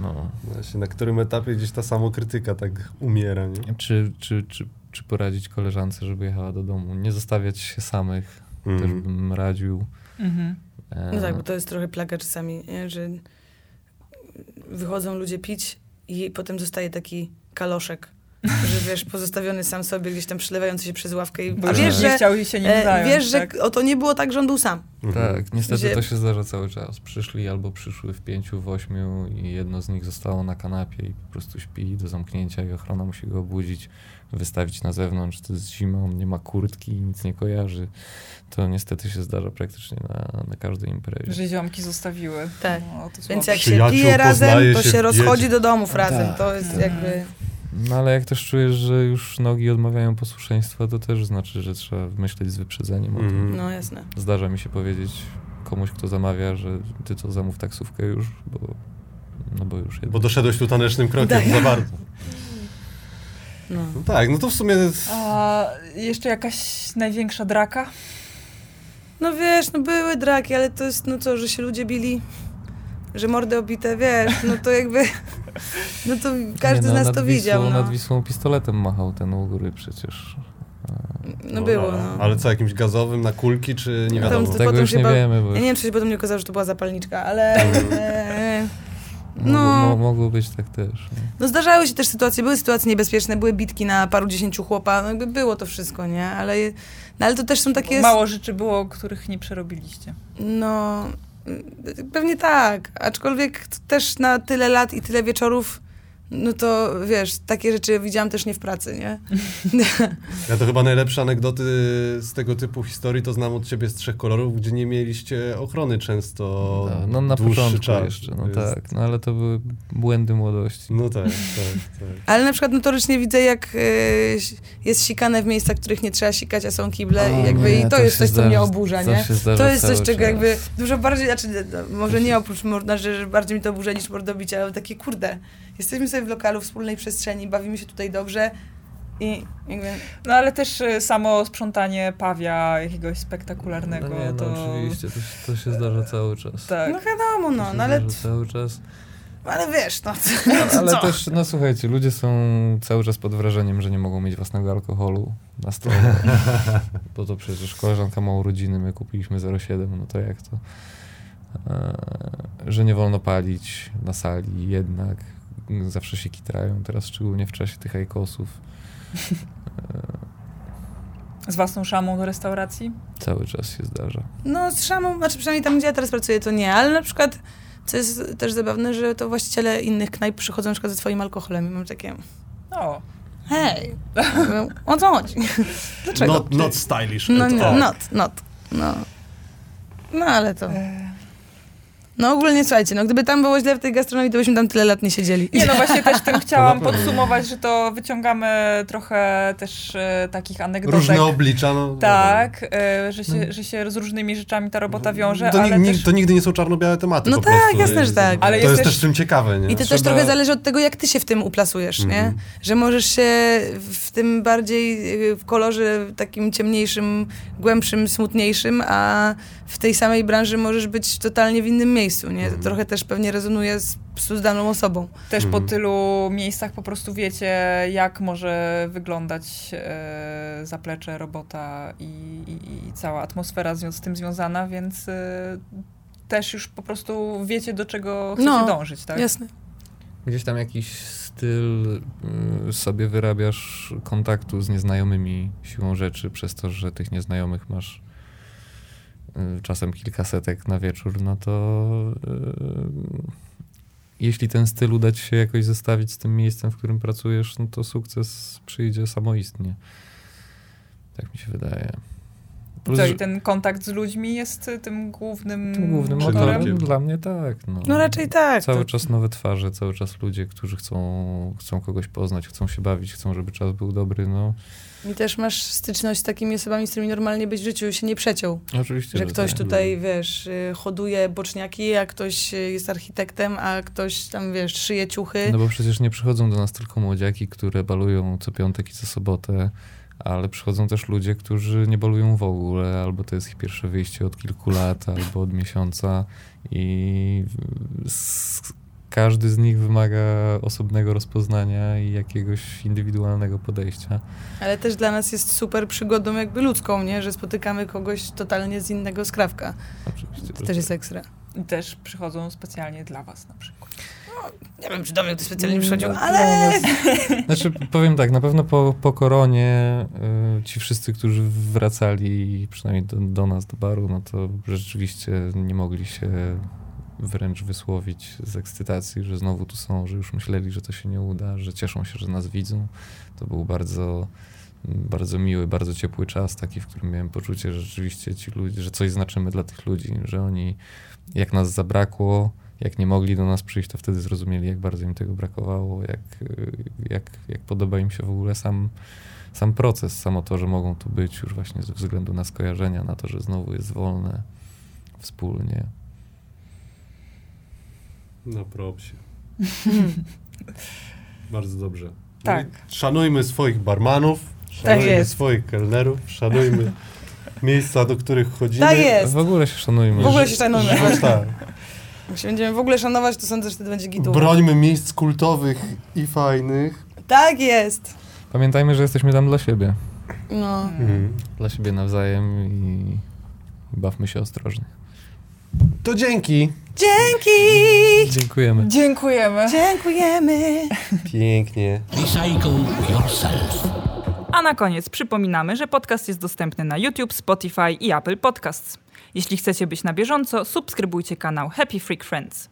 No. Właśnie, na którym etapie gdzieś ta samokrytyka tak umiera, nie? Czy, czy, czy, czy poradzić koleżance, żeby jechała do domu? Nie zostawiać się samych, też Mhm. bym radził. Mhm. E, No tak, bo to jest trochę plaga czasami, nie? że wychodzą ludzie pić i potem zostaje taki kaloszek, że wiesz, pozostawiony sam sobie, gdzieś tam przylewający się przez ławkę i Bo a już wiesz, nie że, chciał się nim e, zająć, wiesz, że tak? o to nie było tak, że on był sam. Mhm. Tak, niestety Gdzie- to się zdarza cały czas. Przyszli albo przyszły w pięciu, w ośmiu i jedno z nich zostało na kanapie i po prostu śpi do zamknięcia i ochrona musi go obudzić, wystawić na zewnątrz. To jest zima, on nie ma kurtki, nic nie kojarzy. To niestety się zdarza praktycznie na, na każdej imprezie. Że ziomki zostawiły. Tak. No, to Więc jak się pije razem, to się się rozchodzi do domów razem. Tak, To jest tak. jakby... No ale jak też czujesz, że już nogi odmawiają posłuszeństwa, to też znaczy, że trzeba myśleć z wyprzedzeniem o tym. Mhm. No jasne. Zdarza mi się powiedzieć komuś, kto zamawia, że ty to zamów taksówkę już, bo, no bo już Bo jednak. doszedłeś tu tanecznym krokiem Tak. za bardzo. No. No tak, no to w sumie... A jeszcze jakaś największa draka? no wiesz, no były draki, ale to jest, no co, że się ludzie bili, że mordy obite, wiesz, no to jakby... No to każdy Nie, z nas to Wisłą, widział, no. Nad Wisłą pistoletem machał ten u góry przecież. No było, no. Ale co, jakimś gazowym na kulki, czy nie No, wiadomo? to Tego już się nie wiemy, bo Ja nie wiem, czy się potem nie okazało, że to była zapalniczka, ale... E, mogło, no. mo, mogło być tak też. No. no zdarzały się też sytuacje, były sytuacje niebezpieczne, były bitki na paru dziesięciu chłopa, no jakby było to wszystko, nie? Ale, no, ale to też są takie... Mało rzeczy było, których nie przerobiliście. No, pewnie tak. Aczkolwiek też na tyle lat i tyle wieczorów, no to wiesz, takie rzeczy widziałam też nie w pracy, nie? Ja to chyba najlepsze anegdoty z tego typu historii to znam od ciebie z trzech kolorów, gdzie nie mieliście ochrony często No, no na dłuższy początku czas. jeszcze, no Jest- tak. No ale to były błędy młodości. No tak, tak, tak. Ale na przykład notorycznie widzę, jak y, jest sikane w miejscach, których nie trzeba sikać, a są kible i jakby nie, i to, to jest coś, co mnie zdarza- oburza, to nie? zdarza To jest coś, czego czas. jakby dużo bardziej, znaczy no, może nie oprócz morda, że że bardziej mi to oburza niż mordobicie, ale takie kurde, jesteśmy sobie w lokalu, wspólnej przestrzeni, bawimy się tutaj dobrze i jakby... No ale też y, samo sprzątanie pawia jakiegoś spektakularnego, No nie, no to... oczywiście, to, się- to się zdarza cały czas. Tak. No wiadomo, To no, się no ale, cały czas. ale wiesz, no, Ale co? też, no słuchajcie, ludzie są cały czas pod wrażeniem, że nie mogą mieć własnego alkoholu na stole. Bo to przecież koleżanka ma urodziny, my kupiliśmy 0,7, no to jak to? E, że nie wolno palić na sali jednak. Zawsze się kitrają, teraz szczególnie w czasie tych ajkosów. Z własną szamą do restauracji? Cały czas się zdarza. No z szamą, znaczy przynajmniej tam, gdzie ja teraz pracuję, to nie, ale na przykład, co jest też zabawne, że to właściciele innych knajp przychodzą na przykład ze swoim alkoholem i mam takie, O, hej, o co chodzi? Dlaczego? Not, not stylish No at nie, all. not, not, no. No ale to, e, No ogólnie słuchajcie, no gdyby tam było źle w tej gastronomii, to byśmy tam tyle lat nie siedzieli. Nie, no właśnie też tym chciałam podsumować, że to wyciągamy trochę też e, takich anegdotek. Różne oblicza, no. Tak, e, że, się, że się z różnymi rzeczami ta robota wiąże, to, ale ni- też... to nigdy nie są czarno-białe tematy No po tak, prostu. jasne, że tak. Ale to jest jest też- też tym ciekawe, nie? I to też Trzeba- trochę zależy od tego, jak ty się w tym uplasujesz, nie? Mhm. Że możesz się w tym bardziej y, w kolorze takim ciemniejszym, głębszym, smutniejszym, a w tej samej branży możesz być totalnie w innym miejscu, nie? Mhm. trochę też pewnie rezonuje z, z daną osobą. Też po Mhm. tylu miejscach po prostu wiecie, jak może wyglądać e, zaplecze robota i, i, i cała atmosfera z, nią- z tym związana, więc e, też już po prostu wiecie, do czego chcecie No, dążyć, tak? Jasne. Gdzieś tam jakiś styl y, sobie wyrabiasz kontaktu z nieznajomymi siłą rzeczy, przez to, że tych nieznajomych masz y, czasem kilkasetek na wieczór, no to y, jeśli ten styl uda ci się jakoś zestawić z tym miejscem, w którym pracujesz, no to sukces przyjdzie samoistnie. Tak mi się wydaje. Plus, i ten kontakt z ludźmi jest e, tym głównym, tym głównym Motorem? motorem dla mnie tak. No, No raczej tak. Cały to- czas nowe twarze, cały czas ludzie, którzy chcą, chcą kogoś poznać, chcą się bawić, chcą, żeby czas był dobry, no. I też masz styczność z takimi osobami, z którymi normalnie byś w życiu się nie przeciął. Oczywiście, Że ktoś tak. tutaj, wiesz, y, hoduje boczniaki, a ktoś y, jest architektem, a ktoś tam, wiesz, szyje ciuchy. No bo przecież nie przychodzą do nas tylko młodziaki, które balują co piątek i co sobotę, ale przychodzą też ludzie, którzy nie balują w ogóle, albo to jest ich pierwsze wyjście od kilku lat, albo od miesiąca i każdy z nich wymaga osobnego rozpoznania i jakiegoś indywidualnego podejścia. Ale też dla nas jest super przygodą jakby ludzką, nie? Że spotykamy kogoś totalnie z innego skrawka. Oczywiście. To też jest ekstra. I też przychodzą specjalnie dla was na przykład. Nie wiem, czy do mnie ktoś specjalnie Mm, przychodził, no, ale... Znaczy, powiem tak, na pewno po, po koronie y, ci wszyscy, którzy wracali przynajmniej do, do nas, do baru, no to rzeczywiście nie mogli się wręcz wysłowić z ekscytacji, że znowu tu są, że już myśleli, że to się nie uda, że cieszą się, że nas widzą. To był bardzo, bardzo miły, bardzo ciepły czas, taki, w którym miałem poczucie, że rzeczywiście ci ludzie, że coś znaczymy dla tych ludzi, że oni, jak nas zabrakło, jak nie mogli do nas przyjść, to wtedy zrozumieli, jak bardzo im tego brakowało, jak, jak, jak podoba im się w ogóle sam, sam proces, samo to, że mogą tu być już właśnie ze względu na skojarzenia, na to, że znowu jest wolne wspólnie. Na propsie. Bardzo dobrze. Tak. No Szanujmy swoich barmanów, szanujmy jest. swoich kelnerów, szanujmy miejsca, do których chodzimy. Tak jest. W ogóle się szanujmy. W ogóle się szanujmy. No tak. Jak się będziemy w ogóle szanować, to sądzę, że wtedy będzie gitu. Brońmy miejsc kultowych i fajnych. Tak jest. Pamiętajmy, że jesteśmy tam dla siebie. No. Mhm. Dla siebie nawzajem i bawmy się ostrożnie. To dzięki. Dzięki! Dziękujemy. Dziękujemy. Dziękujemy. Pięknie. Recycle yourself. A na koniec przypominamy, że podcast jest dostępny na YouTube, Spotify i Apple Podcasts. Jeśli chcecie być na bieżąco, subskrybujcie kanał Happy Freak Friends.